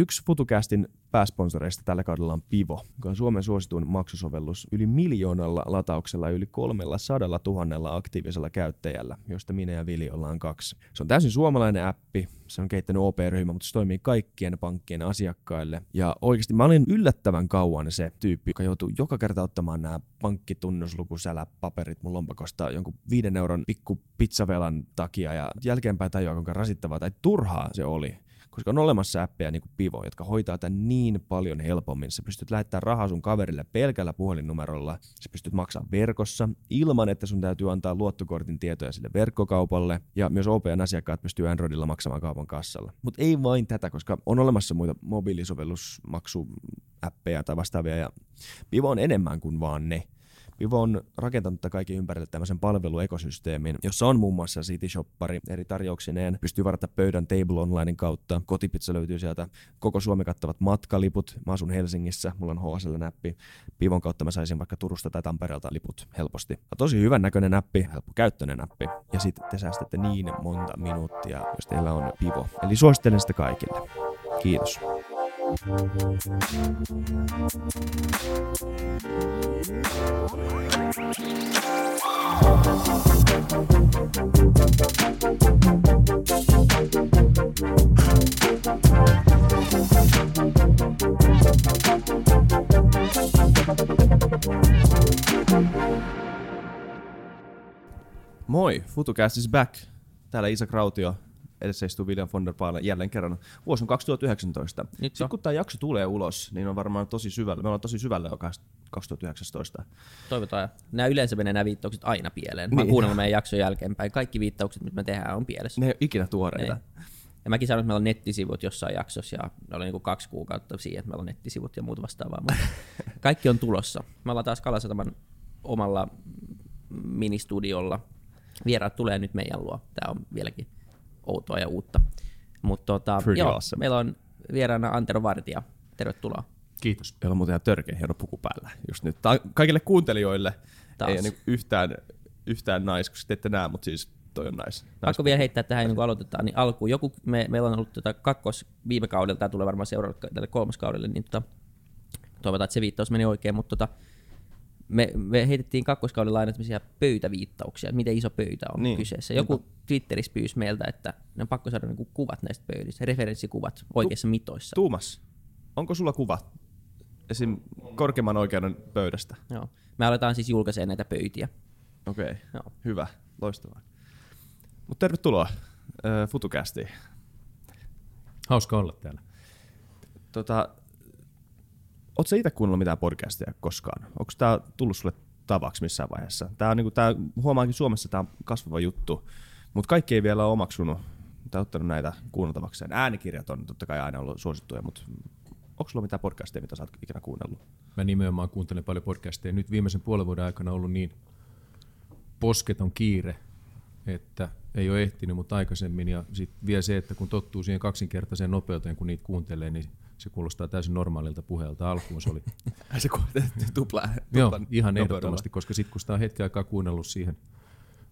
Yksi FutuCastin pääsponsoreista tällä kaudella on Pivo, joka on Suomen suosituin maksusovellus yli miljoonalla latauksella ja yli kolmella sadalla tuhannella aktiivisella käyttäjällä, josta minä ja Vili ollaan kaksi. Se on täysin suomalainen appi, se on kehittänyt OP-ryhmä, mutta se toimii kaikkien pankkien asiakkaille. Ja oikeasti mä olin yllättävän kauan se tyyppi, joka joutuu joka kerta ottamaan nämä pankkitunnuslukusälä-paperit mun lompakosta jonkun viiden euron pikku pizzavelan takia ja jälkeenpäin tajua, kuinka rasittavaa tai turhaa se oli koska on olemassa appeja niin kuin Pivo, jotka hoitaa tämän niin paljon helpommin. Sä pystyt lähettämään rahaa sun kaverille pelkällä puhelinnumerolla, sä pystyt maksamaan verkossa ilman, että sun täytyy antaa luottokortin tietoja sille verkkokaupalle, ja myös OPN asiakkaat pystyy Androidilla maksamaan kaupan kassalla. Mutta ei vain tätä, koska on olemassa muita mobiilisovellusmaksuappeja tai vastaavia, ja Pivo on enemmän kuin vaan ne. Vivo on rakentanut kaikki ympärille tämmöisen palveluekosysteemin, jossa on muun muassa City Shoppari eri tarjouksineen. Pystyy varata pöydän Table Onlinein kautta. Kotipizza löytyy sieltä. Koko Suomi kattavat matkaliput. Mä asun Helsingissä. Mulla on HSL-näppi. Vivon kautta mä saisin vaikka Turusta tai Tampereelta liput helposti. Ja tosi hyvän näköinen näppi, helppo käyttöinen näppi. Ja sitten te säästätte niin monta minuuttia, jos teillä on Vivo. Eli suosittelen sitä kaikille. Kiitos. Moi, FutuCast is back. Täällä Isa Krautio, edessä istuu William von der Paalen jälleen kerran. Vuosi on 2019. Nyt Sitten kun tämä jakso tulee ulos, niin on varmaan tosi syvällä. Me ollaan tosi syvällä jo 2019. Toivotaan. Nämä yleensä menee nämä viittaukset aina pieleen. Mä niin. kuunnellut meidän jakson jälkeenpäin. Kaikki viittaukset, mitä me tehdään, on pielessä. Ne ei ole ikinä tuoreita. Ne. Ja mäkin sanoin, että meillä on nettisivut jossain jaksossa, ja ne oli niin kaksi kuukautta siihen, että meillä on nettisivut ja muut vastaavaa. Mutta kaikki on tulossa. Me ollaan taas Kalasataman omalla ministudiolla. Vieraat tulee nyt meidän luo. Tämä on vieläkin outoa ja uutta. Mutta tota, joo, awesome. meillä on vieraana Antero Vartija. Tervetuloa. Kiitos. Meillä on muuten ihan törkeä hieno puku päällä just nyt. Tää kaikille kuuntelijoille Taas. ei niin yhtään, yhtään nais, koska te ette näe, mutta siis toi on nice. Pakko vielä heittää tähän, niin kun aloitetaan, niin alkuun. Joku, me, meillä on ollut tota kakkos viime kaudella, tämä tulee varmaan seuraavalle kolmas kaudelle, niin tota, toivotaan, että se viittaus meni oikein, mutta tota, me, me heitettiin kakkoskaudella aina tämmöisiä pöytäviittauksia, että miten iso pöytä on niin. kyseessä. Joku Niinpä. Twitterissä pyysi meiltä, että ne on pakko saada niinku kuvat näistä pöydistä, referenssikuvat oikeissa tu- mitoissa. Tuumas, onko sulla kuva esim. korkeimman oikeuden pöydästä? Joo. Me aletaan siis julkaisemaan näitä pöytiä. Okei, okay. hyvä, loistavaa. Mutta tervetuloa äh, FutuCastiin. Hauska olla täällä. Tota, Oletko itse kuunnellut mitään podcastia koskaan? Onko tämä tullut sulle tavaksi missään vaiheessa? Tämä on, niin kuin, tämä, huomaankin Suomessa tämä on kasvava juttu, mutta kaikki ei vielä ole omaksunut tai ottanut näitä kuunneltavakseen. Äänikirjat on totta kai aina ollut suosittuja, mutta onko sulla mitään podcasteja, mitä sä oot ikinä kuunnellut? Mä nimenomaan kuuntelen paljon podcasteja. Nyt viimeisen puolen vuoden aikana ollut niin posketon kiire, että ei ole ehtinyt, mutta aikaisemmin. Ja sitten vielä se, että kun tottuu siihen kaksinkertaiseen nopeuteen, kun niitä kuuntelee, niin se kuulostaa täysin normaalilta puheelta. Alkuun se oli... se tupla, Joo, ihan ehdottomasti, koska sitten kun sitä on hetken aikaa kuunnellut siihen,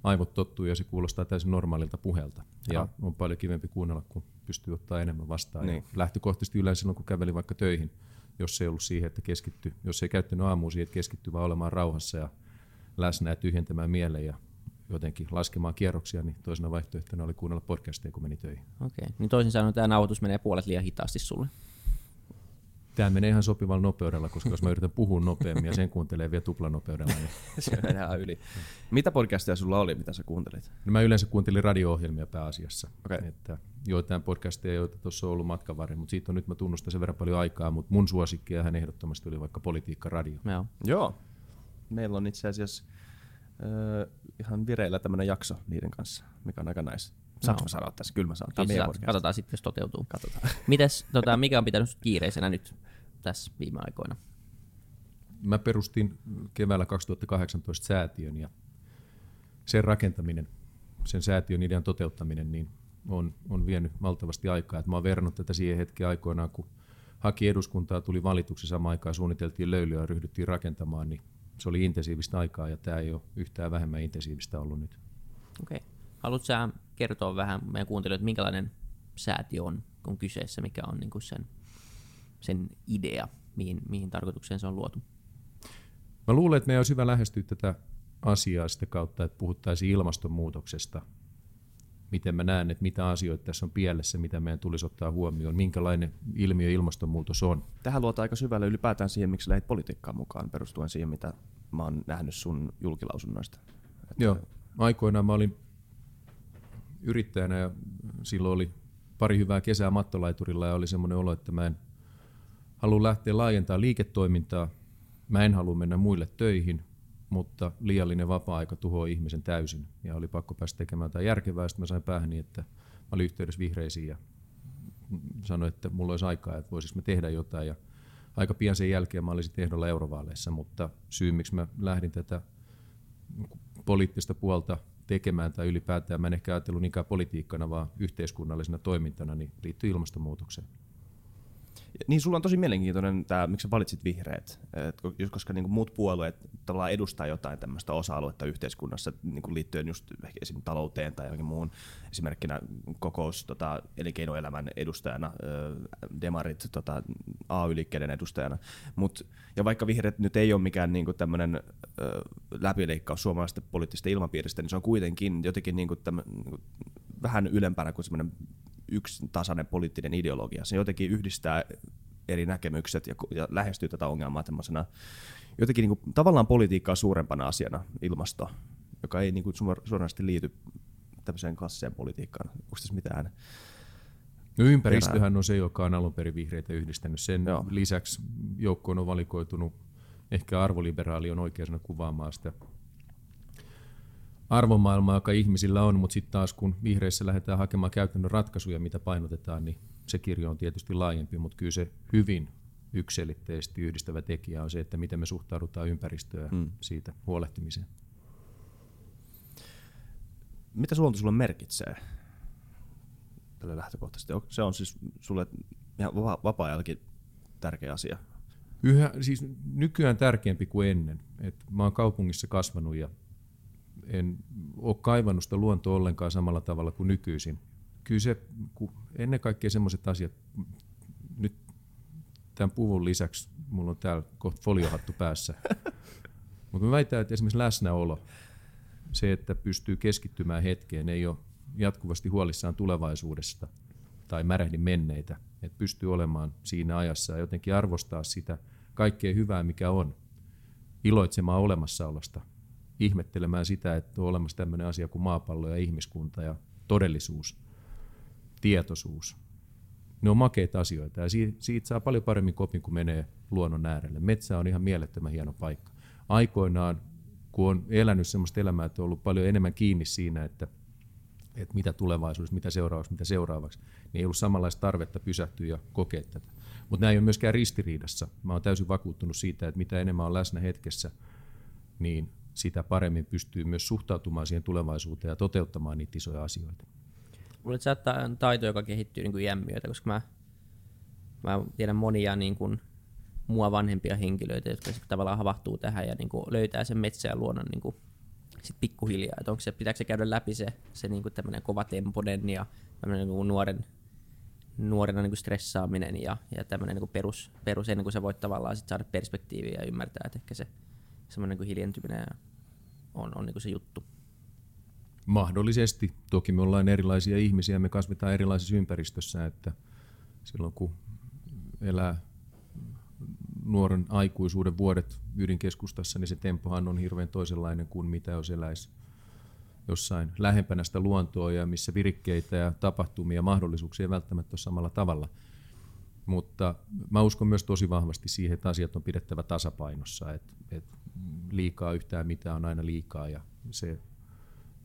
aivot tottuu ja se kuulostaa täysin normaalilta puheelta. Ja Aha. on paljon kivempi kuunnella, kun pystyy ottaa enemmän vastaan. Niin. Ja lähtökohtaisesti yleensä silloin, kun käveli vaikka töihin, jos ei ollut siihen, että keskitty, jos ei käyttänyt aamuun siihen, että keskittyy vaan olemaan rauhassa ja läsnä ja tyhjentämään mielen ja jotenkin laskemaan kierroksia, niin toisena vaihtoehtona oli kuunnella podcasteja, kun meni töihin. Okei, okay. niin toisin sanoen tämä nauhoitus menee puolet liian hitaasti sulle. Tämä menee ihan sopivalla nopeudella, koska jos mä yritän puhua nopeammin ja sen kuuntelee vielä tuplanopeudella. Niin... se menee yli. Mitä podcasteja sulla oli, mitä sä kuuntelit? No mä yleensä kuuntelin radio-ohjelmia pääasiassa. Okay. Että joitain podcasteja, joita tuossa on ollut matkan varrella, mutta siitä on nyt mä tunnustan sen verran paljon aikaa, mutta mun suosikki hän ehdottomasti oli vaikka Politiikka Radio. Joo. Joo. Meillä on itse asiassa äh, ihan vireillä tämmöinen jakso niiden kanssa, mikä on aika nice. Saanko no. sanoa tässä? Kyllä mä saan. Kyllä Katsotaan sitten, jos toteutuu. Katsotaan. Mites, tota, mikä on pitänyt kiireisenä nyt tässä viime aikoina? Mä perustin keväällä 2018 säätiön ja sen rakentaminen, sen säätiön idean toteuttaminen, niin on, on vienyt valtavasti aikaa. Et mä oon verrannut tätä siihen hetkeen aikoinaan, kun haki eduskuntaa, tuli valituksi samaan aikaan, suunniteltiin löylyä ja ryhdyttiin rakentamaan, niin se oli intensiivistä aikaa ja tämä ei ole yhtään vähemmän intensiivistä ollut nyt. Okei. Okay. Haluatko kertoa vähän meidän kuuntelijoille, että minkälainen säätiö on, kun kyseessä, mikä on niin kuin sen sen idea, mihin, mihin tarkoitukseen se on luotu. Mä luulen, että meidän olisi hyvä lähestyä tätä asiaa sitä kautta, että puhuttaisiin ilmastonmuutoksesta. Miten mä näen, että mitä asioita tässä on pielessä, mitä meidän tulisi ottaa huomioon, minkälainen ilmiö ilmastonmuutos on. Tähän luotaan aika syvälle ylipäätään siihen, miksi lähdit politiikkaan mukaan, perustuen siihen, mitä mä oon nähnyt sun julkilausunnoista. Että... Joo, aikoinaan mä olin yrittäjänä ja silloin oli pari hyvää kesää mattolaiturilla ja oli semmoinen olo, että mä en halua lähteä laajentamaan liiketoimintaa, mä en halua mennä muille töihin, mutta liiallinen vapaa-aika tuhoaa ihmisen täysin ja oli pakko päästä tekemään jotain järkevää. Sitten mä sain päähäni, että mä olin yhteydessä vihreisiin ja sanoin, että mulla olisi aikaa, että voisiko mä tehdä jotain. Ja aika pian sen jälkeen mä olisin ehdolla eurovaaleissa, mutta syy miksi mä lähdin tätä poliittista puolta tekemään tai ylipäätään, mä en ehkä ajatellut niinkään politiikkana, vaan yhteiskunnallisena toimintana, niin liittyy ilmastonmuutokseen. Niin sulla on tosi mielenkiintoinen tämä, miksi sä valitsit vihreät, Et, koska niin muut puolueet tavallaan edustaa jotain tämmöistä osa-aluetta yhteiskunnassa niin kuin liittyen just esimerkiksi talouteen tai johonkin muuhun. Esimerkkinä kokous tota, elinkeinoelämän edustajana, demarit tota, AY-liikkeiden edustajana. Mut, ja vaikka vihreät nyt ei ole mikään niin tämmöinen läpileikkaus suomalaisesta poliittisesta ilmapiiristä, niin se on kuitenkin jotenkin niin kuin tämän, niin kuin vähän ylempänä kuin semmoinen yksi tasainen poliittinen ideologia. Se jotenkin yhdistää eri näkemykset ja, ja lähestyy tätä ongelmaa tämmöisenä jotenkin niin kuin, tavallaan politiikkaa suurempana asiana, ilmasto, joka ei niin kuin, suoranaisesti liity tämmöiseen klassiseen politiikkaan. Onko tässä mitään? No ympäristöhän on se, joka on alun perin vihreitä yhdistänyt. Sen Joo. lisäksi joukkoon on valikoitunut, ehkä arvoliberaali on oikeastaan kuvaamaan sitä arvomaailmaa, joka ihmisillä on, mutta sitten taas kun vihreissä lähdetään hakemaan käytännön ratkaisuja, mitä painotetaan, niin se kirjo on tietysti laajempi, mutta kyllä se hyvin yksilitteisesti yhdistävä tekijä on se, että miten me suhtaudutaan ympäristöön mm. siitä huolehtimiseen. Mitä luonto sulle merkitsee tälle lähtökohtaisesti? Se on siis sulle ihan vapaa-ajallakin tärkeä asia. Yhä, siis nykyään tärkeämpi kuin ennen. Et mä oon kaupungissa kasvanut ja en ole kaivannut sitä luontoa ollenkaan samalla tavalla kuin nykyisin. Kyllä se, ennen kaikkea sellaiset asiat, nyt tämän puvun lisäksi mulla on täällä kohta foliohattu päässä, mutta mä väitän, että esimerkiksi läsnäolo, se, että pystyy keskittymään hetkeen, ei ole jatkuvasti huolissaan tulevaisuudesta tai märehdi menneitä, että pystyy olemaan siinä ajassa ja jotenkin arvostaa sitä kaikkea hyvää, mikä on, iloitsemaan olemassaolosta, ihmettelemään sitä, että on olemassa tämmöinen asia kuin maapallo ja ihmiskunta ja todellisuus, tietoisuus. Ne on makeita asioita ja siitä saa paljon paremmin kopin, kun menee luonnon äärelle. Metsä on ihan mielettömän hieno paikka. Aikoinaan, kun on elänyt sellaista elämää, että on ollut paljon enemmän kiinni siinä, että, että mitä tulevaisuudessa, mitä seuraavaksi, mitä seuraavaksi, niin ei ollut samanlaista tarvetta pysähtyä ja kokea tätä. Mutta nämä ei ole myöskään ristiriidassa. Mä olen täysin vakuuttunut siitä, että mitä enemmän on läsnä hetkessä, niin sitä paremmin pystyy myös suhtautumaan siihen tulevaisuuteen ja toteuttamaan niitä isoja asioita. Luuletko että on taito, joka kehittyy niin kuin iän myötä, koska mä, mä tiedän monia niin kuin mua vanhempia henkilöitä, jotka tavallaan havahtuu tähän ja niin kuin löytää sen metsä ja luonnon niin kuin sit pikkuhiljaa. Että onko se, pitääkö se käydä läpi se, se niin kuin kova temponen ja niin kuin nuoren, nuorena niin kuin stressaaminen ja, ja tämmöinen niin kuin perus, perus, ennen kuin sä voit tavallaan sit saada perspektiiviä ja ymmärtää, että ehkä se semmoinen niin hiljentyminen on, on niin se juttu. Mahdollisesti. Toki me ollaan erilaisia ihmisiä, me kasvetaan erilaisessa ympäristössä, että silloin kun elää nuoren aikuisuuden vuodet ydinkeskustassa, niin se tempohan on hirveän toisenlainen kuin mitä jos eläisi jossain lähempänä sitä luontoa ja missä virikkeitä ja tapahtumia ja mahdollisuuksia ei välttämättä ole samalla tavalla. Mutta mä uskon myös tosi vahvasti siihen, että asiat on pidettävä tasapainossa, että, että liikaa yhtään mitään on aina liikaa ja se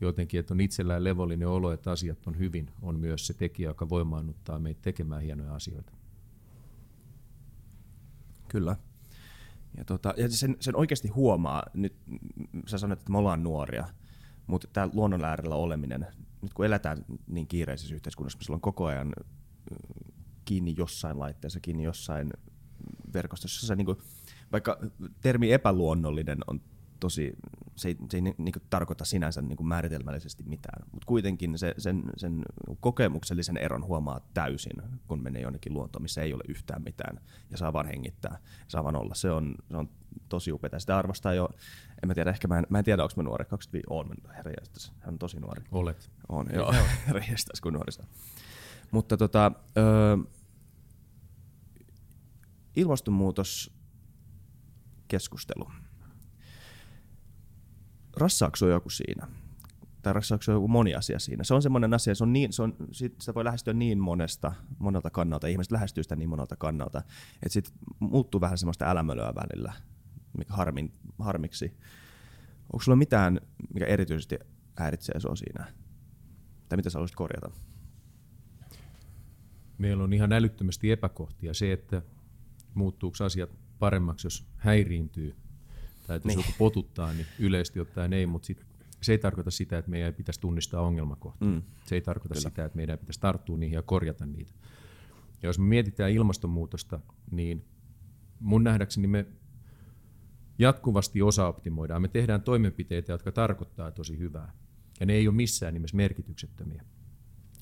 jotenkin, että on itsellään levollinen olo, että asiat on hyvin, on myös se tekijä, joka voimaannuttaa meitä tekemään hienoja asioita. Kyllä. Ja, tota, ja sen, sen oikeasti huomaa, nyt sä sanoit, että me ollaan nuoria, mutta tämä luonnon äärellä oleminen, nyt kun eletään niin kiireisessä yhteiskunnassa, missä on koko ajan kiinni jossain laitteessa, kiinni jossain verkostossa, se niin kuin, vaikka termi epäluonnollinen on tosi se ei, se ei niin kuin, tarkoita sinänsä niin kuin määritelmällisesti mitään, mutta kuitenkin se, sen, sen kokemuksellisen eron huomaa täysin, kun menee jonnekin luontoon, missä ei ole yhtään mitään ja saa vaan hengittää, saa vaan olla. Se on, se on tosi upeaa. Sitä arvostaa jo, en mä tiedä, ehkä mä en, mä en tiedä, onko mä nuori, 25, on, herra hän on tosi nuori. Olet. On, joo, herra kun nuori saa. Mutta tota, ö, ilmastonmuutos keskustelu. Rassaako joku siinä? Tai rassaako joku moni asia siinä? Se on semmoinen asia, se on niin, se on, sitä voi lähestyä niin monesta, monelta kannalta, ihmiset lähestyy sitä niin monelta kannalta, että sitten muuttuu vähän semmoista älämölöä välillä, mikä harmin, harmiksi. Onko sulla mitään, mikä erityisesti häiritsee sinua siinä? Tai mitä sä haluaisit korjata? Meillä on ihan älyttömästi epäkohtia. Se, että muuttuuko asiat paremmaksi, jos häiriintyy tai jos niin. joku potuttaa, niin yleisesti ottaen ei, mutta sit, se ei tarkoita sitä, että meidän ei pitäisi tunnistaa ongelmakohtia. Mm. Se ei tarkoita Kyllä. sitä, että meidän pitäisi tarttua niihin ja korjata niitä. Ja jos me mietitään ilmastonmuutosta, niin mun nähdäkseni me jatkuvasti osaoptimoidaan. Me tehdään toimenpiteitä, jotka tarkoittaa tosi hyvää. Ja ne ei ole missään nimessä merkityksettömiä.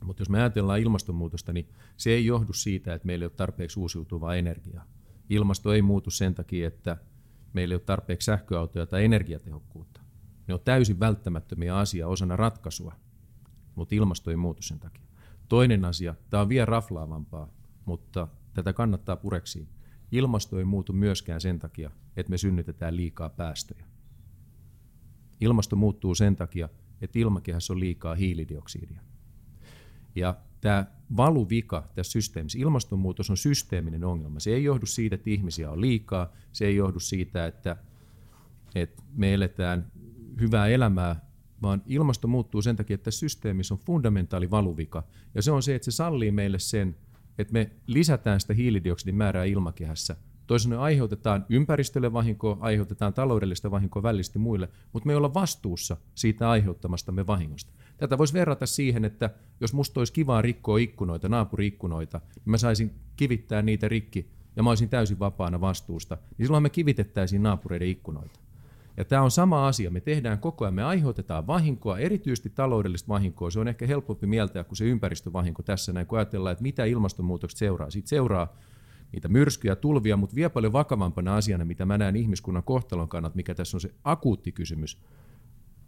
Mutta jos me ajatellaan ilmastonmuutosta, niin se ei johdu siitä, että meillä ei ole tarpeeksi uusiutuvaa energiaa. Ilmasto ei muutu sen takia, että meillä ei ole tarpeeksi sähköautoja tai energiatehokkuutta. Ne on täysin välttämättömiä asia osana ratkaisua, mutta ilmasto ei muutu sen takia. Toinen asia, tämä on vielä raflaavampaa, mutta tätä kannattaa pureksiin. Ilmasto ei muutu myöskään sen takia, että me synnytetään liikaa päästöjä. Ilmasto muuttuu sen takia, että ilmakehässä on liikaa hiilidioksidia. Ja tämä valuvika tässä systeemissä, ilmastonmuutos on systeeminen ongelma. Se ei johdu siitä, että ihmisiä on liikaa, se ei johdu siitä, että, että me eletään hyvää elämää, vaan ilmasto muuttuu sen takia, että tässä systeemissä on fundamentaali valuvika. Ja se on se, että se sallii meille sen, että me lisätään sitä hiilidioksidin määrää ilmakehässä. Toisin sanoen aiheutetaan ympäristölle vahinkoa, aiheutetaan taloudellista vahinkoa välisesti muille, mutta me ei olla vastuussa siitä aiheuttamastamme vahingosta. Tätä voisi verrata siihen, että jos musta olisi kivaa rikkoa ikkunoita, naapuriikkunoita, niin mä saisin kivittää niitä rikki ja mä olisin täysin vapaana vastuusta, niin silloin me kivitettäisiin naapureiden ikkunoita. Ja tämä on sama asia. Me tehdään koko ajan, me aiheutetaan vahinkoa, erityisesti taloudellista vahinkoa. Se on ehkä helpompi mieltää kuin se ympäristövahinko tässä näin, kun ajatellaan, että mitä ilmastonmuutoksesta seuraa. Siitä seuraa niitä myrskyjä, tulvia, mutta vielä paljon vakavampana asiana, mitä mä näen ihmiskunnan kohtalon kannalta, mikä tässä on se akuutti kysymys.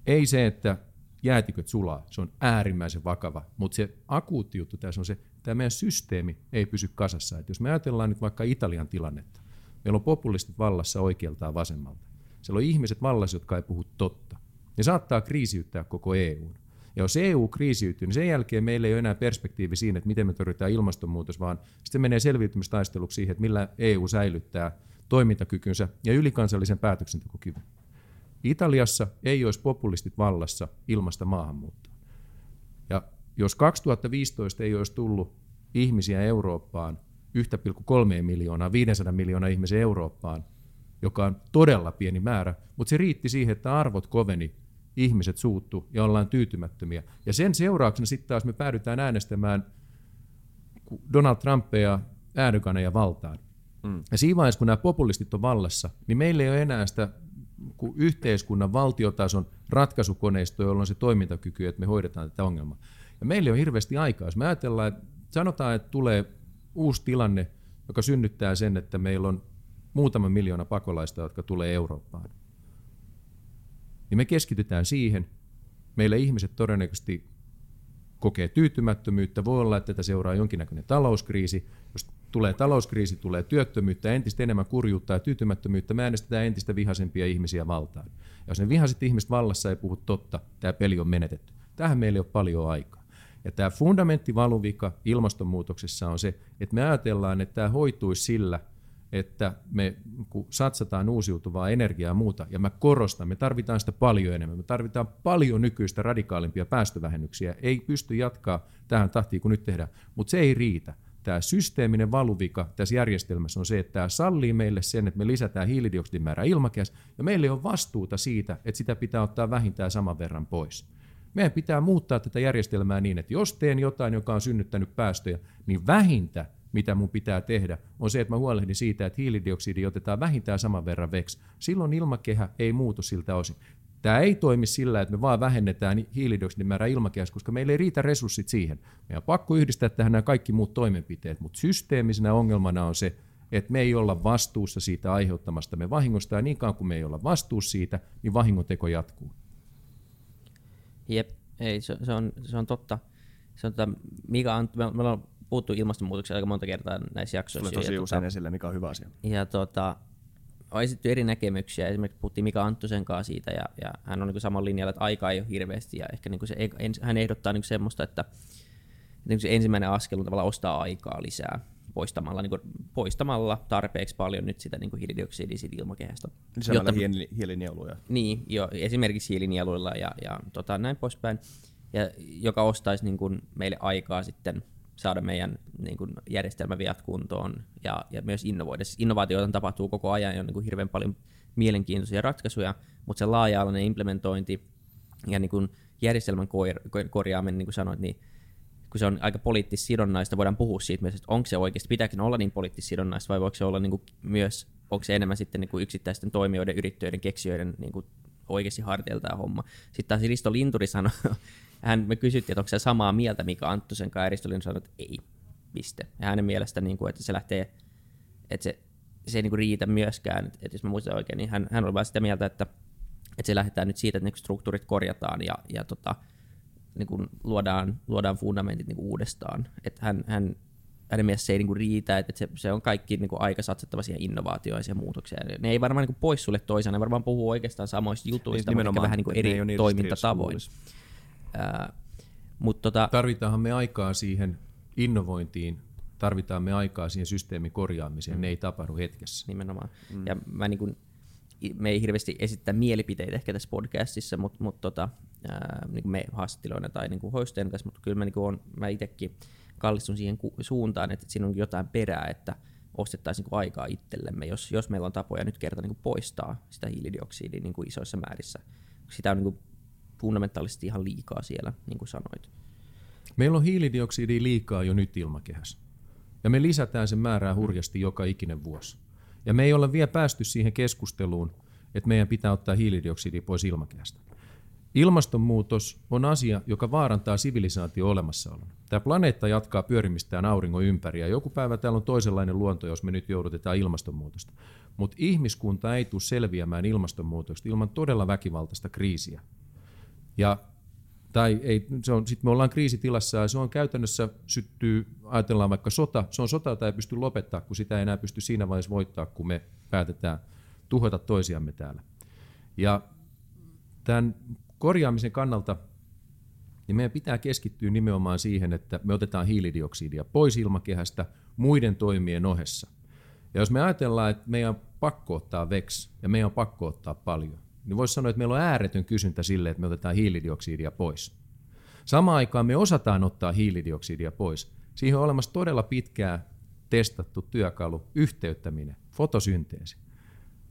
Ei se, että jäätiköt sulaa, se on äärimmäisen vakava, mutta se akuutti juttu tässä on se, että tämä meidän systeemi ei pysy kasassa. Et jos me ajatellaan nyt vaikka Italian tilannetta, meillä on populistit vallassa oikealta vasemmalta. Siellä on ihmiset vallassa, jotka ei puhu totta. Ne saattaa kriisiyttää koko EUn. Ja jos EU kriisiytyy, niin sen jälkeen meillä ei ole enää perspektiivi siinä, että miten me torjutaan ilmastonmuutos, vaan sitten menee selviytymistaisteluksi siihen, että millä EU säilyttää toimintakykynsä ja ylikansallisen päätöksentekokyvyn. Italiassa ei olisi populistit vallassa ilmasta maahanmuuttoa. Ja jos 2015 ei olisi tullut ihmisiä Eurooppaan, 1,3 miljoonaa, 500 miljoonaa ihmisiä Eurooppaan, joka on todella pieni määrä, mutta se riitti siihen, että arvot koveni, ihmiset suuttu ja ollaan tyytymättömiä. Ja sen seurauksena sitten taas me päädytään äänestämään Donald Trumpia, Erdogania valtaan. Mm. Ja siinä vaiheessa, kun nämä populistit on vallassa, niin meillä ei ole enää sitä yhteiskunnan valtiotason ratkaisukoneisto, jolla on se toimintakyky, että me hoidetaan tätä ongelmaa. Ja meillä on hirveästi aikaa. Jos me ajatellaan, että sanotaan, että tulee uusi tilanne, joka synnyttää sen, että meillä on muutama miljoona pakolaista, jotka tulee Eurooppaan, niin me keskitytään siihen. Meillä ihmiset todennäköisesti kokee tyytymättömyyttä. Voi olla, että tätä seuraa jonkinnäköinen talouskriisi. Jos tulee talouskriisi, tulee työttömyyttä, entistä enemmän kurjuutta ja tyytymättömyyttä, me äänestetään entistä vihaisempia ihmisiä valtaan. Ja jos ne vihaiset ihmiset vallassa ei puhu totta, tämä peli on menetetty. Tähän meillä ei ole paljon aikaa. Ja tämä fundamenttivaluvika ilmastonmuutoksessa on se, että me ajatellaan, että tämä hoituisi sillä, että me kun satsataan uusiutuvaa energiaa ja muuta, ja mä korostan, me tarvitaan sitä paljon enemmän, me tarvitaan paljon nykyistä radikaalimpia päästövähennyksiä, ei pysty jatkaa tähän tahtiin kuin nyt tehdään, mutta se ei riitä. Tämä systeeminen valuvika tässä järjestelmässä on se, että tämä sallii meille sen, että me lisätään hiilidioksidin määrää ilmakehässä, ja meillä on vastuuta siitä, että sitä pitää ottaa vähintään saman verran pois. Meidän pitää muuttaa tätä järjestelmää niin, että jos teen jotain, joka on synnyttänyt päästöjä, niin vähintä, mitä mun pitää tehdä, on se, että mä huolehdin siitä, että hiilidioksidi otetaan vähintään saman verran veksi. Silloin ilmakehä ei muutu siltä osin. Tämä ei toimi sillä, että me vaan vähennetään hiilidioksidin määrää ilmakehässä, koska meillä ei riitä resurssit siihen. Meidän on pakko yhdistää tähän nämä kaikki muut toimenpiteet, mutta systeemisenä ongelmana on se, että me ei olla vastuussa siitä aiheuttamasta me vahingosta, ja niin kauan kuin me ei olla vastuussa siitä, niin vahingonteko jatkuu. Jep, ei, se, se, on, se on totta. Se on tota, Mika me, me ollaan puhuttu ilmastonmuutoksesta aika monta kertaa näissä jaksoissa. Tulee tosi ja, usein tota, esille, mikä on hyvä asia. Ja tota, on esitetty eri näkemyksiä. Esimerkiksi puhuttiin Mika Anttosen kanssa siitä, ja, ja hän on niin saman linjalla, että aikaa ei ole hirveästi, ja ehkä niin se, hän ehdottaa niin semmoista, että, että niin se ensimmäinen askel on tavallaan ostaa aikaa lisää poistamalla, niin kuin, poistamalla tarpeeksi paljon nyt sitä niin kuin hiilidioksidia siitä ilmakehästä. Lisäämällä jotta, hiilinieluja. Niin, jo, esimerkiksi hiilinieluilla ja, ja tota, näin poispäin, ja, joka ostaisi niin kuin, meille aikaa sitten saada meidän niin kuin, järjestelmäviat kuntoon ja, ja myös innovoida. Siis innovaatioita tapahtuu koko ajan ja on niin kuin, hirveän paljon mielenkiintoisia ratkaisuja, mutta se laaja-alainen implementointi ja niin kuin, järjestelmän korjaaminen, niin kuin sanoit, niin kun se on aika poliittis-sidonnaista, voidaan puhua siitä myös, että onko se oikeasti, pitääkö olla niin poliittis-sidonnaista vai voiko se olla niin kuin myös, onko se enemmän sitten niin kuin yksittäisten toimijoiden, yrittäjien, keksijöiden niin kuin oikeasti harteilta tämä homma. Sitten taas Risto Linturi sanoi, hän, me kysyttiin, että onko se samaa mieltä Mika Anttosen kanssa, ja Risto Linturi sanoi, että ei, piste. Ja hänen mielestä, niin kuin, että se lähtee, että se, se ei niin kuin riitä myöskään, että, että jos mä muistan oikein, niin hän, hän oli vain sitä mieltä, että, että se lähdetään nyt siitä, että niin struktuurit korjataan ja, ja tota, niin kuin luodaan, luodaan fundamentit niin kuin uudestaan. Että hän, hän, hänen mielestä se ei niin kuin riitä, että se, se on kaikki niin kuin aika satsettava siihen innovaatioihin ja muutokseen. Ne ei varmaan niin kuin pois sulle toisaan, ne varmaan puhuu oikeastaan samoista jutuista, niin, mutta vähän niin kuin eri niin toimintatavoin. Ää, mutta tota, Tarvitaanhan me aikaa siihen innovointiin, tarvitaan me aikaa siihen systeemin korjaamiseen, mm. ne ei tapahdu hetkessä. Nimenomaan. Mm. Ja mä niin kuin, me ei hirveästi esittää mielipiteitä ehkä tässä podcastissa, mutta mut tota, niin me haastatteluina tai niin hoistojen kanssa, mutta kyllä mä, niin on, mä itsekin kallistun siihen ku- suuntaan, että siinä on jotain perää, että ostettaisiin niin aikaa itsellemme, jos, jos meillä on tapoja nyt kerta niin poistaa sitä hiilidioksidia niin isoissa määrissä. Sitä on niin fundamentaalisesti ihan liikaa siellä, niin kuin sanoit. Meillä on hiilidioksidia liikaa jo nyt ilmakehässä. Ja me lisätään sen määrää hurjasti joka ikinen vuosi. Ja me ei olla vielä päästy siihen keskusteluun, että meidän pitää ottaa hiilidioksidi pois ilmakehästä. Ilmastonmuutos on asia, joka vaarantaa sivilisaatio olemassaolon. Tämä planeetta jatkaa pyörimistään auringon ympäri ja joku päivä täällä on toisenlainen luonto, jos me nyt joudutetaan ilmastonmuutosta. Mutta ihmiskunta ei tule selviämään ilmastonmuutosta ilman todella väkivaltaista kriisiä. Ja tai ei, se on, sit me ollaan kriisitilassa ja se on käytännössä syttyy, ajatellaan vaikka sota, se on sota, jota ei pysty lopettaa, kun sitä ei enää pysty siinä vaiheessa voittaa, kun me päätetään tuhota toisiamme täällä. Ja tämän korjaamisen kannalta niin meidän pitää keskittyä nimenomaan siihen, että me otetaan hiilidioksidia pois ilmakehästä muiden toimien ohessa. Ja jos me ajatellaan, että meidän on pakko ottaa VEX ja meidän on pakko ottaa paljon, niin voisi sanoa, että meillä on ääretön kysyntä sille, että me otetaan hiilidioksidia pois. Samaan aikaan me osataan ottaa hiilidioksidia pois. Siihen on olemassa todella pitkää testattu työkalu, yhteyttäminen, fotosynteesi.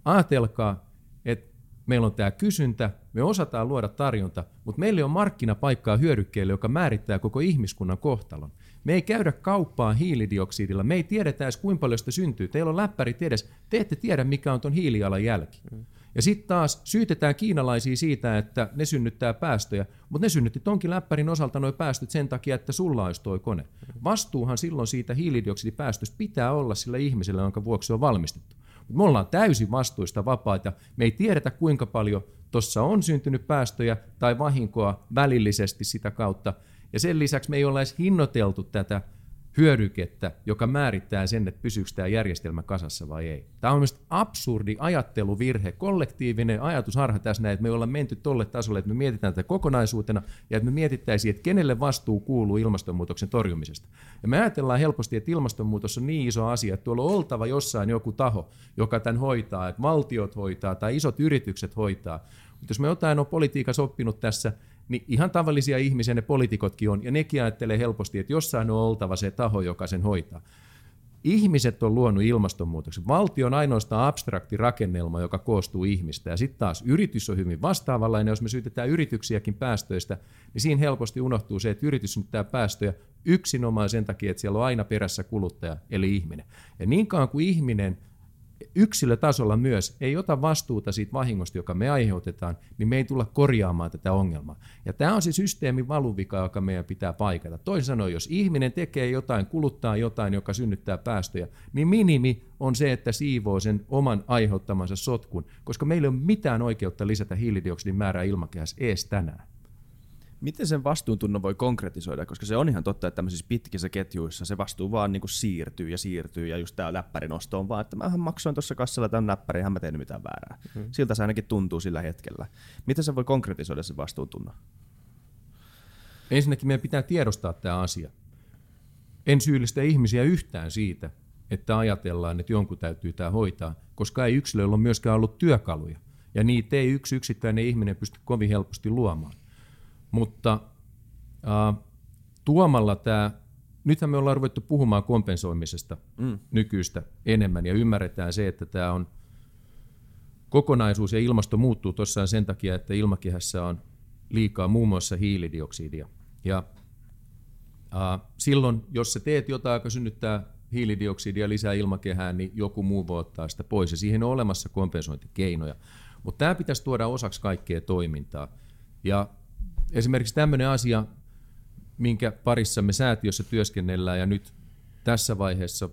Ajatelkaa, että meillä on tämä kysyntä, me osataan luoda tarjonta, mutta meillä on markkinapaikkaa hyödykkeelle, joka määrittää koko ihmiskunnan kohtalon. Me ei käydä kauppaa hiilidioksidilla, me ei tiedetä edes kuinka paljon sitä syntyy. Teillä on läppärit edes, te ette tiedä mikä on tuon hiilijalanjälki. Mm. Ja sitten taas syytetään kiinalaisia siitä, että ne synnyttää päästöjä, mutta ne synnytti tonkin läppärin osalta nuo päästöt sen takia, että sulla olisi tuo kone. Vastuuhan silloin siitä hiilidioksidipäästöstä pitää olla sillä ihmisellä, jonka vuoksi se on valmistettu. Mutta me ollaan täysin vastuista vapaita. Me ei tiedetä, kuinka paljon tuossa on syntynyt päästöjä tai vahinkoa välillisesti sitä kautta. Ja sen lisäksi me ei ole edes hinnoiteltu tätä hyödykettä, joka määrittää sen, että pysyykö tämä järjestelmä kasassa vai ei. Tämä on mielestäni absurdi ajatteluvirhe, kollektiivinen ajatusharha tässä näin, että me ollaan menty tolle tasolle, että me mietitään tätä kokonaisuutena ja että me mietittäisiin, että kenelle vastuu kuuluu ilmastonmuutoksen torjumisesta. Ja me ajatellaan helposti, että ilmastonmuutos on niin iso asia, että tuolla on oltava jossain joku taho, joka tämän hoitaa, että valtiot hoitaa tai isot yritykset hoitaa. Mutta jos me jotain on politiikassa oppinut tässä, niin ihan tavallisia ihmisiä ne poliitikotkin on, ja nekin ajattelee helposti, että jossain on oltava se taho, joka sen hoitaa. Ihmiset on luonut ilmastonmuutoksen. Valtio on ainoastaan abstrakti rakennelma, joka koostuu ihmistä. Ja sitten taas yritys on hyvin vastaavanlainen. Jos me syytetään yrityksiäkin päästöistä, niin siinä helposti unohtuu se, että yritys synnyttää päästöjä yksinomaan sen takia, että siellä on aina perässä kuluttaja, eli ihminen. Ja niin kauan kuin ihminen yksilötasolla myös ei ota vastuuta siitä vahingosta, joka me aiheutetaan, niin me ei tulla korjaamaan tätä ongelmaa. Ja tämä on se systeemin valuvika, joka meidän pitää paikata. Toisin sanoen, jos ihminen tekee jotain, kuluttaa jotain, joka synnyttää päästöjä, niin minimi on se, että siivoo sen oman aiheuttamansa sotkun, koska meillä ei ole mitään oikeutta lisätä hiilidioksidin määrää ilmakehässä ees tänään. Miten sen vastuuntunnon voi konkretisoida, koska se on ihan totta, että tämmöisissä pitkissä ketjuissa se vastuu vaan niin kuin siirtyy ja siirtyy, ja just tämä läppärinosto on vaan, että mä maksoin tuossa kassalla tämän läppärin, eihän mä tehnyt mitään väärää. Mm. Siltä se ainakin tuntuu sillä hetkellä. Miten se voi konkretisoida se vastuuntunnon? Ensinnäkin meidän pitää tiedostaa tämä asia. En syyllistä ihmisiä yhtään siitä, että ajatellaan, että jonkun täytyy tämä hoitaa, koska ei yksilöillä ole myöskään ollut työkaluja. Ja niitä ei yksi yksittäinen ihminen pysty kovin helposti luomaan. Mutta äh, tuomalla tämä, nythän me ollaan ruvettu puhumaan kompensoimisesta mm. nykyistä enemmän ja ymmärretään se, että tämä on kokonaisuus ja ilmasto muuttuu tuossa sen takia, että ilmakehässä on liikaa muun muassa hiilidioksidia. Ja äh, silloin, jos sä teet jotain, joka synnyttää hiilidioksidia lisää ilmakehään, niin joku muu voi ottaa sitä pois ja siihen on olemassa kompensointikeinoja. Mutta tämä pitäisi tuoda osaksi kaikkea toimintaa. Ja esimerkiksi tämmöinen asia, minkä parissa me säätiössä työskennellään ja nyt tässä vaiheessa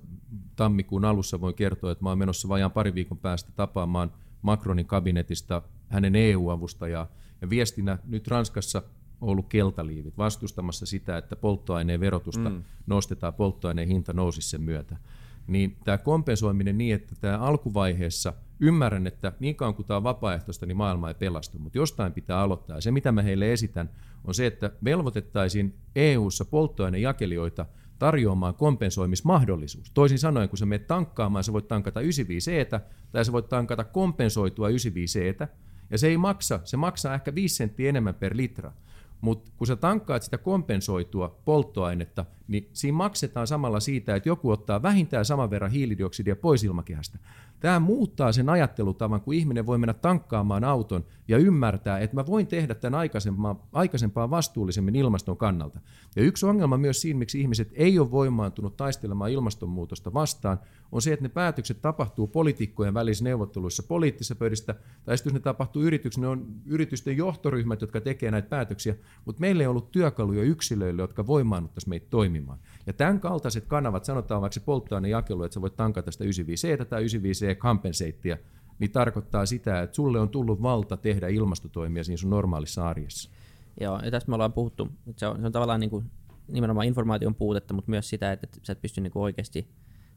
tammikuun alussa voin kertoa, että mä olen menossa vajaan pari viikon päästä tapaamaan Macronin kabinetista hänen EU-avustajaa. Ja viestinä nyt Ranskassa on ollut keltaliivit vastustamassa sitä, että polttoaineen verotusta mm. nostetaan, polttoaineen hinta nousisi sen myötä. Niin tämä kompensoiminen niin, että tämä alkuvaiheessa – ymmärrän, että niin kauan kuin tämä on vapaaehtoista, niin maailma ei pelastu, mutta jostain pitää aloittaa. Ja se, mitä mä heille esitän, on se, että velvoitettaisiin EU-ssa polttoainejakelijoita tarjoamaan kompensoimismahdollisuus. Toisin sanoen, kun sä menet tankkaamaan, sä voit tankata 95 tai sä voit tankata kompensoitua 95 ja se ei maksa, se maksaa ehkä 5 senttiä enemmän per litra. Mutta kun sä tankkaat sitä kompensoitua polttoainetta, niin siinä maksetaan samalla siitä, että joku ottaa vähintään saman verran hiilidioksidia pois ilmakehästä. Tämä muuttaa sen ajattelutavan, kun ihminen voi mennä tankkaamaan auton ja ymmärtää, että mä voin tehdä tämän aikaisempaa, aikaisempaa vastuullisemmin ilmaston kannalta. Ja yksi ongelma myös siinä, miksi ihmiset ei ole voimaantunut taistelemaan ilmastonmuutosta vastaan, on se, että ne päätökset tapahtuu poliitikkojen välisissä neuvotteluissa poliittisessa pöydistä, tai sitten jos ne tapahtuu yrityksissä, ne on yritysten johtoryhmät, jotka tekevät näitä päätöksiä, mutta meillä ei ollut työkaluja yksilöille, jotka voimaannuttaisivat meitä toimimaan. Ja tämän kaltaiset kanavat, sanotaan vaikka se polttoainejakelu, että sä voit tankata sitä 95C tai 95C compensatea, niin tarkoittaa sitä, että sulle on tullut valta tehdä ilmastotoimia siinä sun normaalissa arjessa. Joo, ja tästä me ollaan puhuttu, se on, se on tavallaan niin kuin nimenomaan informaation puutetta, mutta myös sitä, että sä et pysty niin kuin oikeasti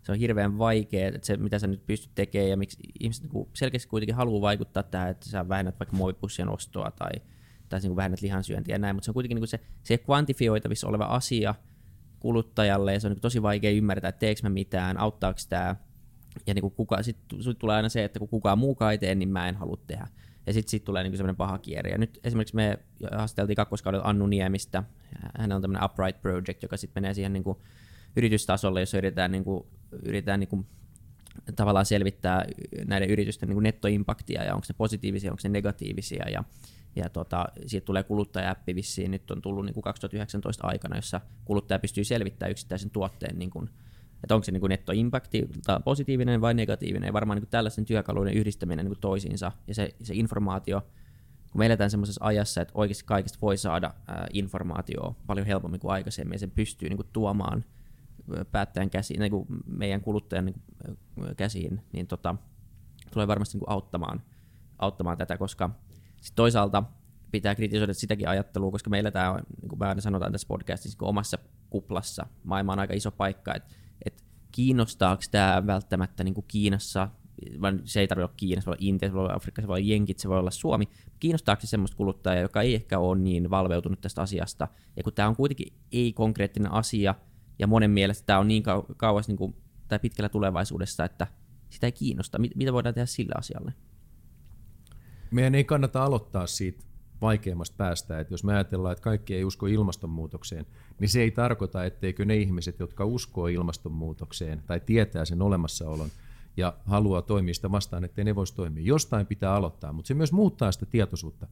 se on hirveän vaikea, että se mitä sä nyt pystyt tekemään ja miksi ihmiset niin selkeästi kuitenkin haluaa vaikuttaa tähän, että sä vähennät vaikka muovipussien ostoa tai, tai niin vähennät lihansyöntiä ja näin, mutta se on kuitenkin niin se, se kvantifioitavissa oleva asia kuluttajalle ja se on niin tosi vaikea ymmärtää, että teekö mä mitään, auttaako tämä ja niin kuka, sitten tulee aina se, että kun kukaan muukaan ei tee, niin mä en halua tehdä. Ja sitten sit tulee niin semmoinen paha kierre. Ja nyt esimerkiksi me haasteltiin kakkoskaudella Annu Niemistä. Hänellä on tämmöinen Upright Project, joka sitten menee siihen niin kuin yritystasolle, jossa yritetään, niin kuin, yritetään niin kuin, tavallaan selvittää näiden yritysten niin kuin nettoimpaktia ja onko ne positiivisia, onko ne negatiivisia. Ja, ja tota, siitä tulee kuluttaja-appi vissiin, nyt on tullut niin kuin 2019 aikana, jossa kuluttaja pystyy selvittämään yksittäisen tuotteen niin kuin, että onko se niin nettoimpakti positiivinen vai negatiivinen, ja varmaan niin tällaisen työkaluiden yhdistäminen niin toisiinsa, ja se, se informaatio, kun me eletään semmoisessa ajassa, että oikeasti kaikista voi saada ää, informaatiota paljon helpommin kuin aikaisemmin, ja se pystyy niin kuin, tuomaan päättäjän käsiin, niin kuin meidän kuluttajan niin kuin, käsiin, niin tota, tulee varmasti niin kuin, auttamaan, auttamaan tätä, koska sit toisaalta pitää kritisoida sitäkin ajattelua, koska meillä tämä niin kuin me aina sanotaan tässä podcastissa, niin omassa kuplassa. Maailma on aika iso paikka, että kiinnostaako tämä välttämättä niin kuin Kiinassa, vaan se ei tarvitse olla Kiinassa, voi olla Intia, se voi olla Afrikka, se voi olla Jenkit, se voi olla Suomi. Kiinnostaako se semmoista kuluttajaa, joka ei ehkä ole niin valveutunut tästä asiasta, ja kun tämä on kuitenkin ei-konkreettinen asia, ja monen mielestä tämä on niin kau- kauas niin kuin, tai pitkällä tulevaisuudessa, että sitä ei kiinnosta. Mit- mitä voidaan tehdä sillä asialle? Meidän ei kannata aloittaa siitä vaikeimmasta päästä. Että jos me ajatellaan, että kaikki ei usko ilmastonmuutokseen, niin se ei tarkoita, etteikö ne ihmiset, jotka uskoo ilmastonmuutokseen tai tietää sen olemassaolon ja haluaa toimia sitä vastaan, ettei ne voisi toimia. Jostain pitää aloittaa, mutta se myös muuttaa sitä tietoisuutta.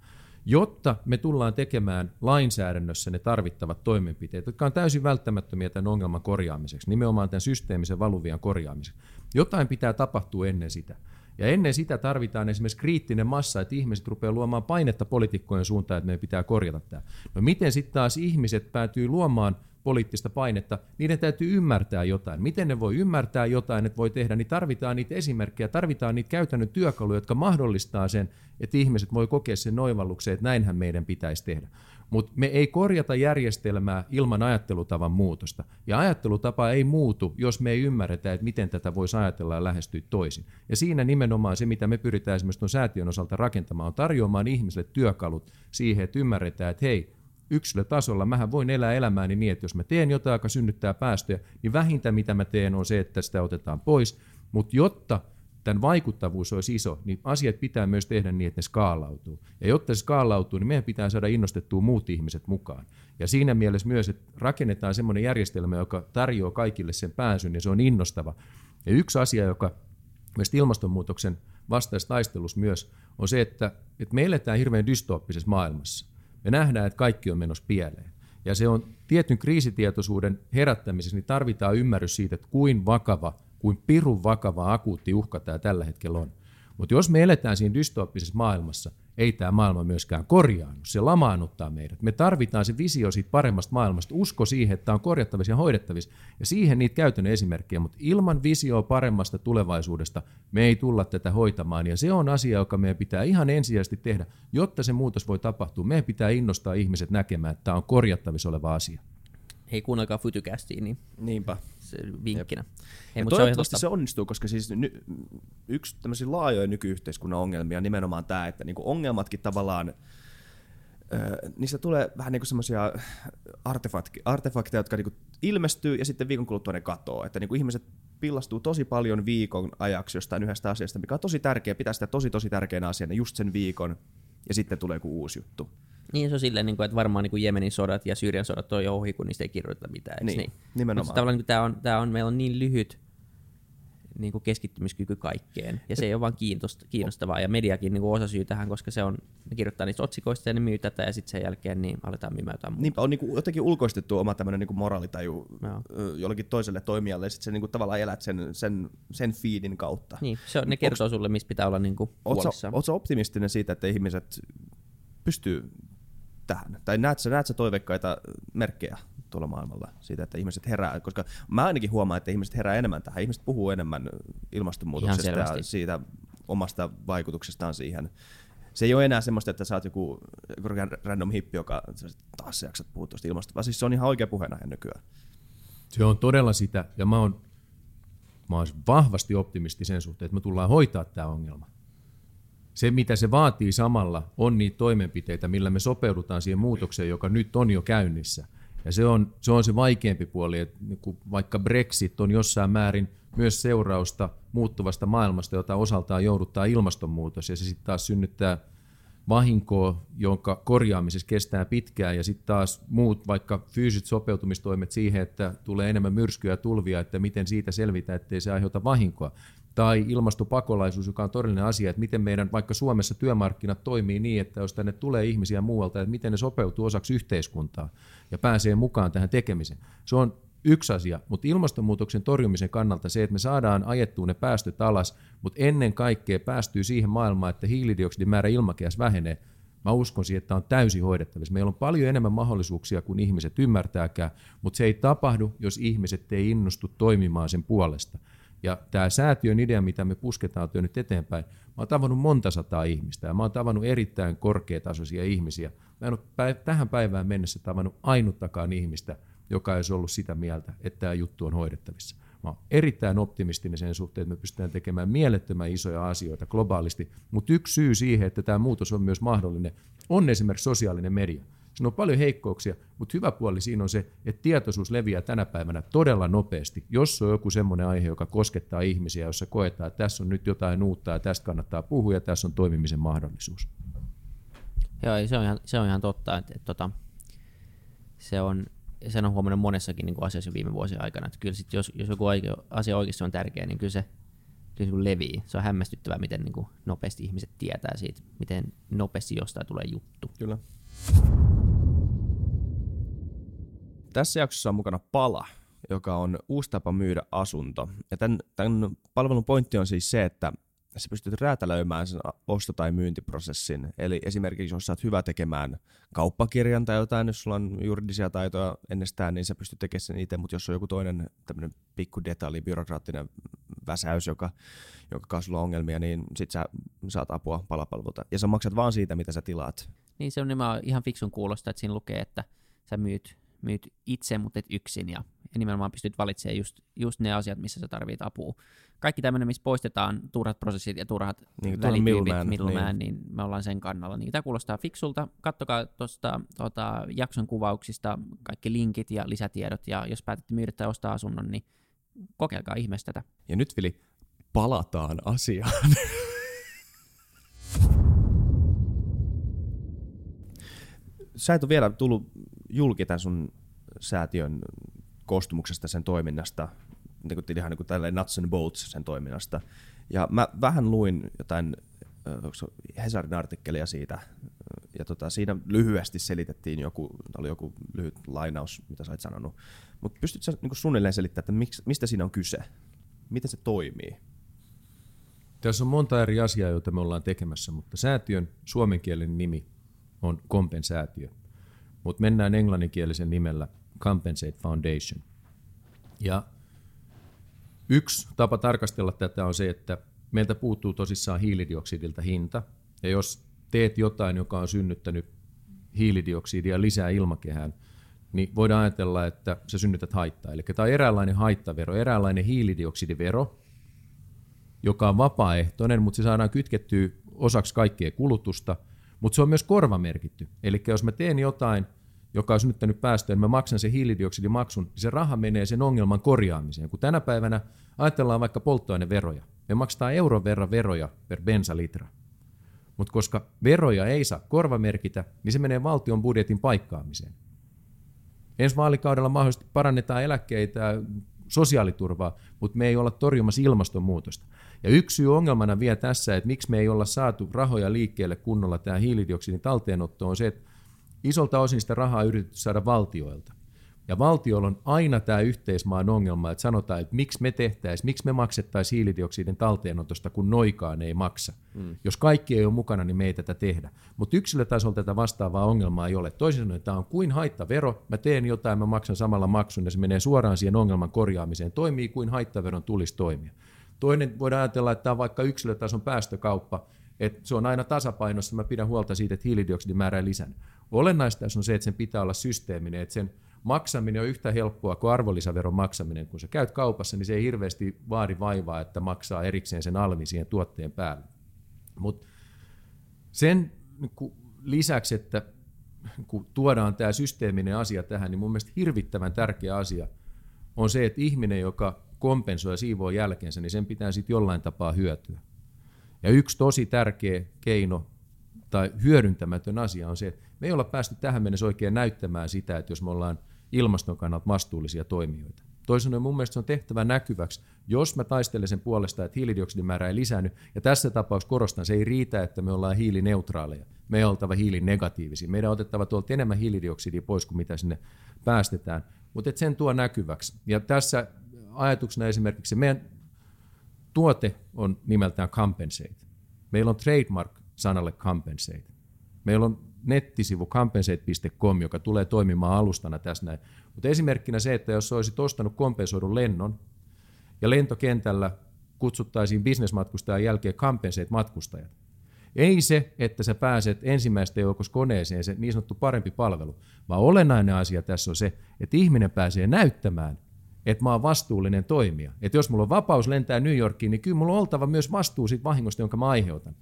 jotta me tullaan tekemään lainsäädännössä ne tarvittavat toimenpiteet, jotka on täysin välttämättömiä tämän ongelman korjaamiseksi, nimenomaan tämän systeemisen valuvian korjaamiseksi. Jotain pitää tapahtua ennen sitä. Ja ennen sitä tarvitaan esimerkiksi kriittinen massa, että ihmiset rupeaa luomaan painetta poliitikkojen suuntaan, että meidän pitää korjata tämä. No miten sitten taas ihmiset päätyy luomaan poliittista painetta, niiden täytyy ymmärtää jotain. Miten ne voi ymmärtää jotain, että voi tehdä, niin tarvitaan niitä esimerkkejä, tarvitaan niitä käytännön työkaluja, jotka mahdollistaa sen, että ihmiset voi kokea sen noivalluksen, että näinhän meidän pitäisi tehdä. Mutta me ei korjata järjestelmää ilman ajattelutavan muutosta. Ja ajattelutapa ei muutu, jos me ei ymmärretä, että miten tätä voisi ajatella ja lähestyä toisin. Ja siinä nimenomaan se, mitä me pyritään esimerkiksi tuon säätiön osalta rakentamaan, on tarjoamaan ihmisille työkalut siihen, että ymmärretään, että hei, yksilötasolla mähän voin elää elämääni niin, että jos mä teen jotain, joka synnyttää päästöjä, niin vähintä mitä mä teen on se, että sitä otetaan pois. Mutta jotta tämän vaikuttavuus olisi iso, niin asiat pitää myös tehdä niin, että ne skaalautuu. Ja jotta se skaalautuu, niin meidän pitää saada innostettua muut ihmiset mukaan. Ja siinä mielessä myös, että rakennetaan semmoinen järjestelmä, joka tarjoaa kaikille sen pääsyn, ja se on innostava. Ja yksi asia, joka myös ilmastonmuutoksen vastaistaistelussa myös, on se, että, että me eletään hirveän dystooppisessa maailmassa. Me nähdään, että kaikki on menossa pieleen. Ja se on tietyn kriisitietoisuuden herättämisessä, niin tarvitaan ymmärrys siitä, että kuin vakava, kuin pirun vakava akuutti uhka tämä tällä hetkellä on. Mutta jos me eletään siinä dystooppisessa maailmassa, ei tämä maailma myöskään korjaannu. Se lamaannuttaa meidät. Me tarvitaan se visio siitä paremmasta maailmasta, usko siihen, että tämä on korjattavissa ja hoidettavissa, ja siihen niitä käytännön esimerkkejä, mutta ilman visioa paremmasta tulevaisuudesta me ei tulla tätä hoitamaan, ja se on asia, joka meidän pitää ihan ensisijaisesti tehdä, jotta se muutos voi tapahtua. Meidän pitää innostaa ihmiset näkemään, että tämä on korjattavissa oleva asia. Hei, kuunnelkaa Fytykästiin, niin Niinpä. se vinkkinä. Ja mutta se on toivottavasti se onnistuu, koska siis ny, yksi tämmöisiä laajoja nykyyhteiskunnan ongelmia on nimenomaan tämä, että niinku ongelmatkin tavallaan, ö, niistä tulee vähän niinku semmoisia artefakti, artefakteja, jotka niinku ilmestyy ja sitten viikon kuluttua ne katoo. Että niinku ihmiset pillastuu tosi paljon viikon ajaksi jostain yhdestä asiasta, mikä on tosi tärkeä, pitää sitä tosi tosi tärkeänä asiana just sen viikon ja sitten tulee joku uusi juttu. Niin se on silleen, niin kuin, että varmaan niin kuin Jemenin sodat ja Syyrian sodat on jo ohi, kun niistä ei kirjoiteta mitään. Niin, niin? nimenomaan. Mutta tavallaan niin tämä on, tää on, meillä on niin lyhyt niin kuin keskittymiskyky kaikkeen. Ja se ei ole vaan kiinnostavaa. Ja mediakin niin kuin osa syy tähän, koska se on, ne kirjoittaa niistä otsikoista ja ne myy tätä ja sitten sen jälkeen niin aletaan myymään jotain muuta. Niinpä on niinku jotenkin ulkoistettu oma tämmöinen niinku moraalitaju Joo. ö, jollekin toiselle toimijalle, ja sitten sä niinku tavallaan elät sen, sen, sen feedin kautta. Niin, se on, ne kertoo sulle, missä pitää olla niin kuin Oletko huolissaan. ootko optimistinen siitä, että ihmiset pystyy tähän? Tai näet sä, näet sä toiveikkaita merkkejä tuolla maailmalla siitä, että ihmiset herää? Koska mä ainakin huomaan, että ihmiset herää enemmän tähän. Ihmiset puhuu enemmän ilmastonmuutoksesta ja siitä omasta vaikutuksestaan siihen. Se ei ole enää semmoista, että sä oot joku, joku random hippi, joka taas sä jaksat puhua tuosta ilmastosta, vaan siis se on ihan oikea puheenaihe nykyään. Se on todella sitä, ja mä oon, mä oon vahvasti optimisti sen suhteen, että me tullaan hoitaa tämä ongelma. Se, mitä se vaatii samalla, on niitä toimenpiteitä, millä me sopeudutaan siihen muutokseen, joka nyt on jo käynnissä. Ja se on se, on se vaikeampi puoli, että niin kuin vaikka Brexit on jossain määrin myös seurausta muuttuvasta maailmasta, jota osaltaan jouduttaa ilmastonmuutos, ja se sitten taas synnyttää vahinkoa, jonka korjaamisessa kestää pitkään, ja sitten taas muut vaikka fyysiset sopeutumistoimet siihen, että tulee enemmän myrskyjä ja tulvia, että miten siitä selvitä, ettei se aiheuta vahinkoa. Tai ilmastopakolaisuus, joka on todellinen asia, että miten meidän vaikka Suomessa työmarkkinat toimii niin, että jos tänne tulee ihmisiä muualta, että miten ne sopeutuu osaksi yhteiskuntaa ja pääsee mukaan tähän tekemiseen. Se on yksi asia, mutta ilmastonmuutoksen torjumisen kannalta se, että me saadaan ajettua ne päästöt alas, mutta ennen kaikkea päästyy siihen maailmaan, että hiilidioksidin määrä ilmakehässä vähenee. Mä uskon siihen, että on täysin hoidettavissa. Meillä on paljon enemmän mahdollisuuksia kuin ihmiset ymmärtääkään, mutta se ei tapahdu, jos ihmiset ei innostu toimimaan sen puolesta. Ja tämä säätiön idea, mitä me pusketaan työ nyt eteenpäin, mä oon tavannut monta sataa ihmistä ja mä oon tavannut erittäin korkeatasoisia ihmisiä. Mä en ole tähän päivään mennessä tavannut ainuttakaan ihmistä, joka olisi ollut sitä mieltä, että tämä juttu on hoidettavissa. Mä oon erittäin optimistinen sen suhteen, että me pystytään tekemään mielettömän isoja asioita globaalisti, mutta yksi syy siihen, että tämä muutos on myös mahdollinen, on esimerkiksi sosiaalinen media. Siinä on paljon heikkouksia, mutta hyvä puoli siinä on se, että tietoisuus leviää tänä päivänä todella nopeasti. Jos on joku semmoinen aihe, joka koskettaa ihmisiä, jossa koetaan, että tässä on nyt jotain uutta ja tästä kannattaa puhua ja tässä on toimimisen mahdollisuus. Joo, se on ihan, se on ihan totta, että, että, tota, se on, sen on huomannut monessakin niin kuin asiassa jo viime vuosien aikana, että kyllä sit jos, jos joku asia oikeasti on tärkeä, niin kyllä se, kyllä niin kuin levii. Se on hämmästyttävää, miten niin kuin nopeasti ihmiset tietää siitä, miten nopeasti jostain tulee juttu. Kyllä. Tässä jaksossa on mukana Pala, joka on uusi tapa myydä asunto. Ja tämän, tämän palvelun pointti on siis se, että sä pystyt räätälöimään sen osto- tai myyntiprosessin. Eli esimerkiksi jos sä oot hyvä tekemään kauppakirjan tai jotain, jos sulla on juridisia taitoja ennestään, niin sä pystyt tekemään sen itse, mutta jos on joku toinen tämmöinen pikku detalji, byrokraattinen väsäys, joka, joka sulla on ongelmia, niin sit sä saat apua palapalvelulta. Ja sä maksat vaan siitä, mitä sä tilaat. Niin se on ihan fiksun kuulosta, että siinä lukee, että sä myyt, myyt itse, mutta et yksin, ja, ja nimenomaan pystyt valitsemaan just, just ne asiat, missä sä tarvit apua. Kaikki tämmöinen, missä poistetaan turhat prosessit ja turhat niin, välityypit, middleman, niin. niin me ollaan sen kannalla. Niin tämä kuulostaa fiksulta. Kattokaa tuosta tuota, jakson kuvauksista kaikki linkit ja lisätiedot, ja jos päätätte myydä tai ostaa asunnon, niin kokeilkaa ihmeestä tätä. Ja nyt Vili, palataan asiaan. Sä et ole vielä tullut julki tämän sun säätiön koostumuksesta, sen toiminnasta, niin kuin ihan niin kuin nuts and bolts sen toiminnasta. Ja mä vähän luin jotain Hesarin artikkelia siitä, ja tota, siinä lyhyesti selitettiin joku, oli joku lyhyt lainaus, mitä sä oot sanonut. Mutta pystytkö niin suunnilleen selittämään, että miksi, mistä siinä on kyse? Miten se toimii? Tässä on monta eri asiaa, joita me ollaan tekemässä, mutta säätiön suomenkielinen nimi on kompensäätiö. Mutta mennään englanninkielisen nimellä Compensate Foundation. Ja yksi tapa tarkastella tätä on se, että meiltä puuttuu tosissaan hiilidioksidilta hinta. Ja jos teet jotain, joka on synnyttänyt hiilidioksidia lisää ilmakehään, niin voidaan ajatella, että sä synnytät haittaa. Eli tämä on eräänlainen haittavero, eräänlainen hiilidioksidivero, joka on vapaaehtoinen, mutta se saadaan kytkettyä osaksi kaikkea kulutusta, mutta se on myös korvamerkitty. Eli jos mä teen jotain, joka on synnyttänyt päästöjä, niin mä maksan sen hiilidioksidimaksun, niin se raha menee sen ongelman korjaamiseen. Kun tänä päivänä ajatellaan vaikka polttoaineveroja, me maksetaan euron verran veroja per bensalitra. Mutta koska veroja ei saa korvamerkitä, niin se menee valtion budjetin paikkaamiseen. Ensi vaalikaudella mahdollisesti parannetaan eläkkeitä, sosiaaliturvaa, mutta me ei olla torjumassa ilmastonmuutosta. Ja yksi syy ongelmana vielä tässä, että miksi me ei olla saatu rahoja liikkeelle kunnolla tämä hiilidioksidin talteenotto on se, että isolta osin sitä rahaa yritetty saada valtioilta. Ja valtiolla on aina tämä yhteismaan ongelma, että sanotaan, että miksi me tehtäisiin, miksi me maksettaisiin hiilidioksidin talteenotosta, kun noikaan ei maksa. Mm. Jos kaikki ei ole mukana, niin me ei tätä tehdä. Mutta yksilötasolla tätä vastaavaa ongelmaa ei ole. Toisin sanoen, tämä on kuin haittavero, mä teen jotain, mä maksan samalla maksun ja se menee suoraan siihen ongelman korjaamiseen. Toimii kuin haittaveron tulisi toimia. Toinen voidaan ajatella, että tämä on vaikka yksilötason päästökauppa, että se on aina tasapainossa, mä pidän huolta siitä, että hiilidioksidin määrä ei lisännyt. Olennaista on se, että sen pitää olla systeeminen, että sen maksaminen on yhtä helppoa kuin arvonlisäveron maksaminen. Kun sä käyt kaupassa, niin se ei hirveästi vaadi vaivaa, että maksaa erikseen sen alvin siihen tuotteen päälle. Mutta sen niin lisäksi, että kun tuodaan tämä systeeminen asia tähän, niin mun mielestä hirvittävän tärkeä asia on se, että ihminen, joka kompensoi ja siivoo jälkeensä, niin sen pitää sitten jollain tapaa hyötyä. Ja yksi tosi tärkeä keino tai hyödyntämätön asia on se, että me ei olla päästy tähän mennessä oikein näyttämään sitä, että jos me ollaan ilmaston kannalta vastuullisia toimijoita. Toisaalta mun mielestä se on tehtävä näkyväksi, jos mä taistelen sen puolesta, että hiilidioksidin määrä ei lisäänny, ja tässä tapauksessa korostan, se ei riitä, että me ollaan hiilineutraaleja. Me ei oltava hiilinegatiivisia. Meidän on otettava tuolta enemmän hiilidioksidia pois kuin mitä sinne päästetään, mutta sen tuo näkyväksi. Ja tässä ajatuksena esimerkiksi meidän tuote on nimeltään Compensate. Meillä on trademark sanalle Compensate. Meillä on nettisivu compensate.com, joka tulee toimimaan alustana tässä näin. Mutta esimerkkinä se, että jos olisit ostanut kompensoidun lennon ja lentokentällä kutsuttaisiin bisnesmatkustajan jälkeen compensate-matkustajat. Ei se, että sä pääset ensimmäistä joukossa koneeseen, se niin sanottu parempi palvelu, vaan olennainen asia tässä on se, että ihminen pääsee näyttämään, että mä oon vastuullinen toimija. Että jos mulla on vapaus lentää New Yorkiin, niin kyllä mulla on oltava myös vastuu siitä vahingosta, jonka mä aiheutan.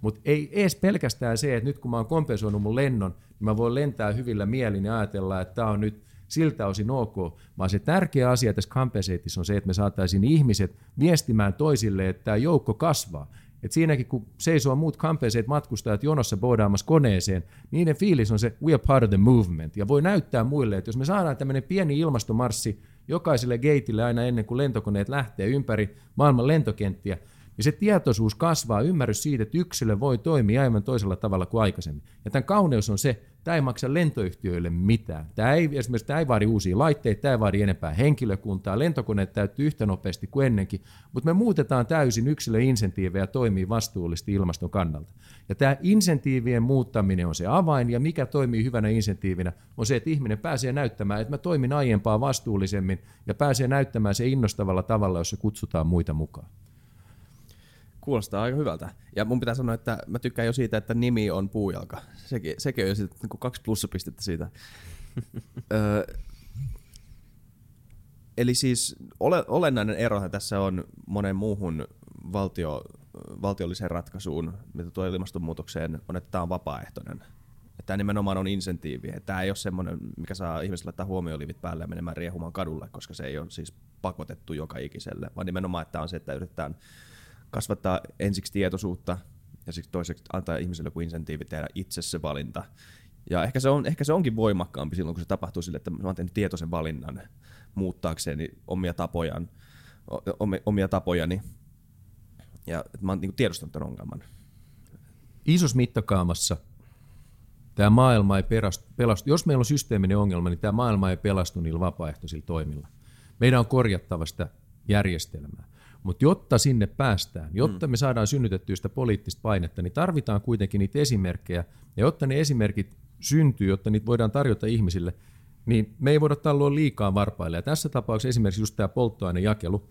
Mutta ei edes pelkästään se, että nyt kun mä oon kompensoinut mun lennon, niin mä voin lentää hyvillä mielin ja ajatella, että tämä on nyt siltä osin ok, vaan se tärkeä asia tässä compensateissa on se, että me saataisiin ihmiset viestimään toisille, että tämä joukko kasvaa. Et siinäkin, kun seisoo muut compensate matkustajat jonossa boodaamassa koneeseen, niiden fiilis on se, we are part of the movement, ja voi näyttää muille, että jos me saadaan tämmöinen pieni ilmastomarssi jokaiselle gateille aina ennen kuin lentokoneet lähtee ympäri maailman lentokenttiä, Ja se tietoisuus kasvaa, ymmärrys siitä, että yksilö voi toimia aivan toisella tavalla kuin aikaisemmin. Ja tämän kauneus on se, Tämä ei maksa lentoyhtiöille mitään. Tämä ei, esimerkiksi tämä ei vaadi uusia laitteita, tämä ei vaadi enempää henkilökuntaa, lentokoneet täyttyy yhtä nopeasti kuin ennenkin, mutta me muutetaan täysin yksilöinsentiivejä toimii vastuullisesti ilmaston kannalta. Ja tämä insentiivien muuttaminen on se avain, ja mikä toimii hyvänä insentiivinä on se, että ihminen pääsee näyttämään, että mä toimin aiempaa vastuullisemmin, ja pääsee näyttämään se innostavalla tavalla, jossa kutsutaan muita mukaan. Kuulostaa aika hyvältä. Ja mun pitää sanoa, että mä tykkään jo siitä, että nimi on puujalka. Sekin, sekin on jo siitä, niin kaksi plussapistettä siitä. Ö, eli siis ole, olennainen ero tässä on monen muuhun valtio, valtiolliseen ratkaisuun, mitä tuo ilmastonmuutokseen, on, että tämä on vapaaehtoinen. Tämä nimenomaan on insentiivi. Tämä ei ole semmoinen, mikä saa ihmisille laittaa huomiolivit päälle ja menemään riehumaan kadulle, koska se ei ole siis pakotettu joka ikiselle, vaan nimenomaan, että tämä on se, että yritetään kasvattaa ensiksi tietoisuutta ja sitten toiseksi antaa ihmiselle joku insentiivi tehdä itse se valinta. Ja ehkä se, on, ehkä se onkin voimakkaampi silloin, kun se tapahtuu sille, että mä oon tehnyt tietoisen valinnan muuttaakseni omia tapojaan, omia tapojani. Ja että mä oon niin tiedostanut tämän ongelman. Isossa mittakaamassa tämä maailma ei pelastu. Jos meillä on systeeminen ongelma, niin tämä maailma ei pelastu niillä vapaaehtoisilla toimilla. Meidän on korjattava sitä järjestelmää. Mutta jotta sinne päästään, jotta me saadaan synnytettyä sitä poliittista painetta, niin tarvitaan kuitenkin niitä esimerkkejä. Ja jotta ne esimerkit syntyy, jotta niitä voidaan tarjota ihmisille, niin me ei voida talloa liikaa varpaille. Ja tässä tapauksessa esimerkiksi just tämä polttoainejakelu,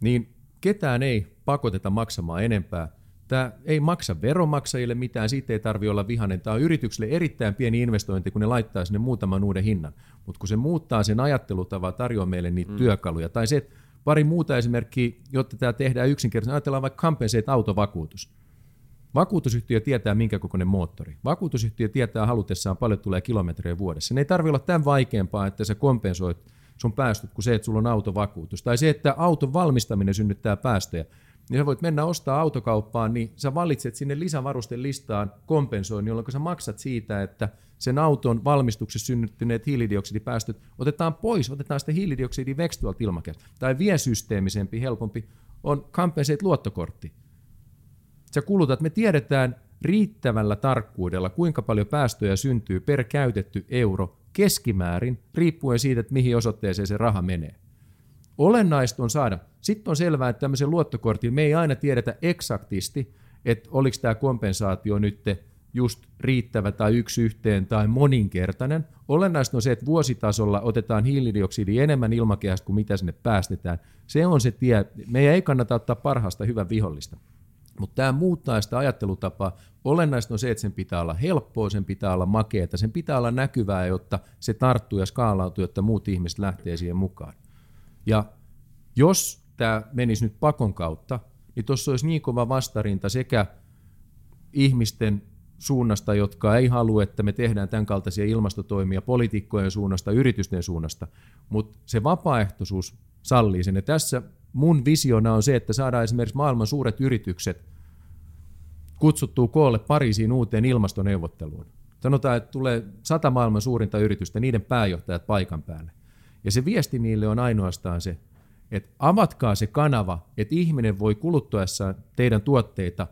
niin ketään ei pakoteta maksamaan enempää. Tämä ei maksa veronmaksajille mitään, siitä ei tarvitse olla vihainen. Tämä on yritykselle erittäin pieni investointi, kun ne laittaa sinne muutaman uuden hinnan. Mutta kun se muuttaa sen ajattelutavan, tarjoaa meille niitä mm. työkaluja. Tai se, että Pari muuta esimerkkiä, jotta tämä tehdään yksinkertaisesti. Ajatellaan vaikka Compensate autovakuutus. Vakuutusyhtiö tietää, minkä kokoinen moottori. Vakuutusyhtiö tietää halutessaan paljon tulee kilometrejä vuodessa. Ne ei tarvitse olla tämän vaikeampaa, että sä kompensoit sun päästöt kuin se, että sulla on autovakuutus. Tai se, että auton valmistaminen synnyttää päästöjä niin sä voit mennä ostaa autokauppaan, niin sä valitset sinne lisävarustelistaan kompensoin, jolloin sä maksat siitä, että sen auton valmistuksessa synnyttyneet hiilidioksidipäästöt otetaan pois, otetaan sitten hiilidioksidi veksi tuolta ilmakehästä. Tai vielä systeemisempi, helpompi on Compensate luottokortti. Sä kulutat, me tiedetään riittävällä tarkkuudella, kuinka paljon päästöjä syntyy per käytetty euro keskimäärin, riippuen siitä, että mihin osoitteeseen se raha menee. Olennaista on saada. Sitten on selvää, että tämmöisen luottokortin me ei aina tiedetä eksaktisti, että oliko tämä kompensaatio nyt just riittävä tai yksi yhteen tai moninkertainen. Olennaista on se, että vuositasolla otetaan hiilidioksidi enemmän ilmakehästä kuin mitä sinne päästetään. Se on se tie. Meidän ei kannata ottaa parhaasta hyvän vihollista. Mutta tämä muuttaa sitä ajattelutapaa. Olennaista on se, että sen pitää olla helppoa, sen pitää olla makeata, sen pitää olla näkyvää, jotta se tarttuu ja skaalautuu, jotta muut ihmiset lähtee siihen mukaan. Ja jos tämä menisi nyt pakon kautta, niin tuossa olisi niin kova vastarinta sekä ihmisten suunnasta, jotka ei halua, että me tehdään tämän kaltaisia ilmastotoimia poliitikkojen suunnasta, yritysten suunnasta, mutta se vapaaehtoisuus sallii sen. Ja tässä mun visiona on se, että saadaan esimerkiksi maailman suuret yritykset kutsuttua koolle Pariisiin uuteen ilmastoneuvotteluun. Sanotaan, että tulee sata maailman suurinta yritystä, niiden pääjohtajat paikan päälle. Ja se viesti niille on ainoastaan se, että avatkaa se kanava, että ihminen voi kuluttuessaan teidän tuotteita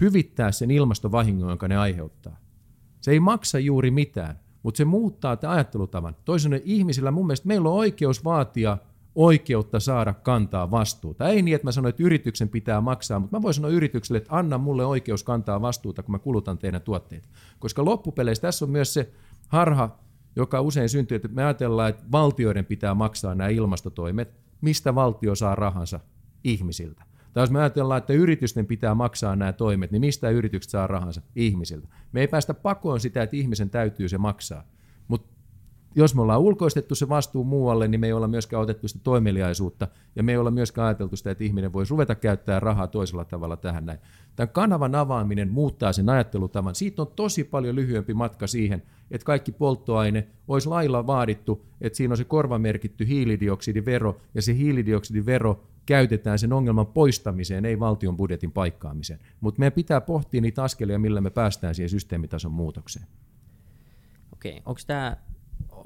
hyvittää sen ilmastovahingon, jonka ne aiheuttaa. Se ei maksa juuri mitään, mutta se muuttaa te ajattelutavan. Toisin ihmisillä mun mielestä meillä on oikeus vaatia oikeutta saada kantaa vastuuta. Ei niin, että mä sanon, että yrityksen pitää maksaa, mutta mä voin sanoa yritykselle, että anna mulle oikeus kantaa vastuuta, kun mä kulutan teidän tuotteita. Koska loppupeleissä tässä on myös se harha, joka usein syntyy, että me ajatellaan, että valtioiden pitää maksaa nämä ilmastotoimet. Mistä valtio saa rahansa? Ihmisiltä. Tai jos me ajatellaan, että yritysten pitää maksaa nämä toimet, niin mistä yritykset saa rahansa? Ihmisiltä. Me ei päästä pakoon sitä, että ihmisen täytyy se maksaa. Mutta jos me ollaan ulkoistettu se vastuu muualle, niin me ei olla myöskään otettu sitä toimeliaisuutta, ja me ei olla myöskään ajateltu sitä, että ihminen voisi ruveta käyttää rahaa toisella tavalla tähän näin. Tämän kanavan avaaminen muuttaa sen ajattelutavan. Siitä on tosi paljon lyhyempi matka siihen, että kaikki polttoaine olisi lailla vaadittu, että siinä on se korvamerkitty hiilidioksidivero, ja se hiilidioksidivero käytetään sen ongelman poistamiseen, ei valtion budjetin paikkaamiseen. Mutta meidän pitää pohtia niitä askelia, millä me päästään siihen systeemitason muutokseen. Okei, onko tämä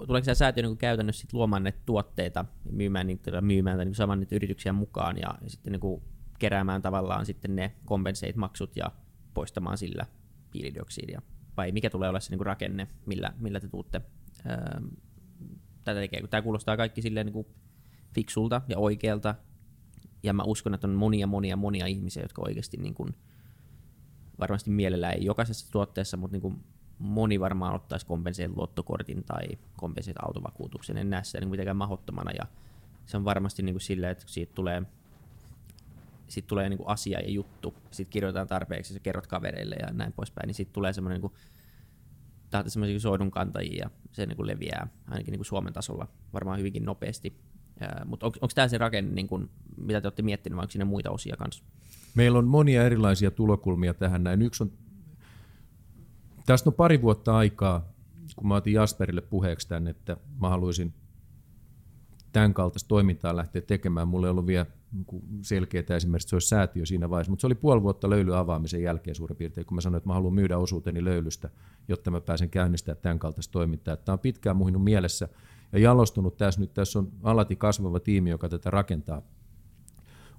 tuleeko tämä säätiö niin käytännössä sit luomaan näitä tuotteita myymään, niitä, myymään niin saman niitä yrityksiä mukaan ja, ja sitten niin kuin keräämään tavallaan sitten ne compensate-maksut ja poistamaan sillä hiilidioksidia? Vai mikä tulee olla se niin kuin rakenne, millä, millä te tuutte ää, tätä tekee? Kun tämä kuulostaa kaikki silleen niin kuin fiksulta ja oikealta, ja mä uskon, että on monia, monia, monia ihmisiä, jotka oikeasti niin kuin, varmasti mielellään ei jokaisessa tuotteessa, mutta niin kuin moni varmaan ottaisi kompenseet luottokortin tai kompenseet autovakuutuksen. En näe sitä niin mitenkään mahdottomana ja se on varmasti niin silleen, että siitä tulee, siitä tulee niin kuin asia ja juttu, sitten kirjoitetaan tarpeeksi ja kerrot kavereille ja näin poispäin, niin sitten tulee semmoinen niin tahti semmoisia soidunkantajia ja se niin kuin leviää ainakin niin kuin Suomen tasolla varmaan hyvinkin nopeasti. Mutta on, onko tämä se rakenne, niin kuin, mitä te olette miettineet, vai onko siinä muita osia kanssa? Meillä on monia erilaisia tulokulmia tähän näin. Yksi on, tästä on pari vuotta aikaa, kun mä otin Jasperille puheeksi tämän, että mä haluaisin tämän kaltaista toimintaa lähteä tekemään. Mulla ei ollut vielä niin selkeää esimerkiksi, että se olisi säätiö siinä vaiheessa, mutta se oli puoli vuotta löyly avaamisen jälkeen suurin piirtein, kun mä sanoin, että mä haluan myydä osuuteni löylystä, jotta mä pääsen käynnistämään tämän kaltaista toimintaa. Tämä on pitkään muhinut mielessä ja jalostunut tässä nyt. Tässä on alati kasvava tiimi, joka tätä rakentaa.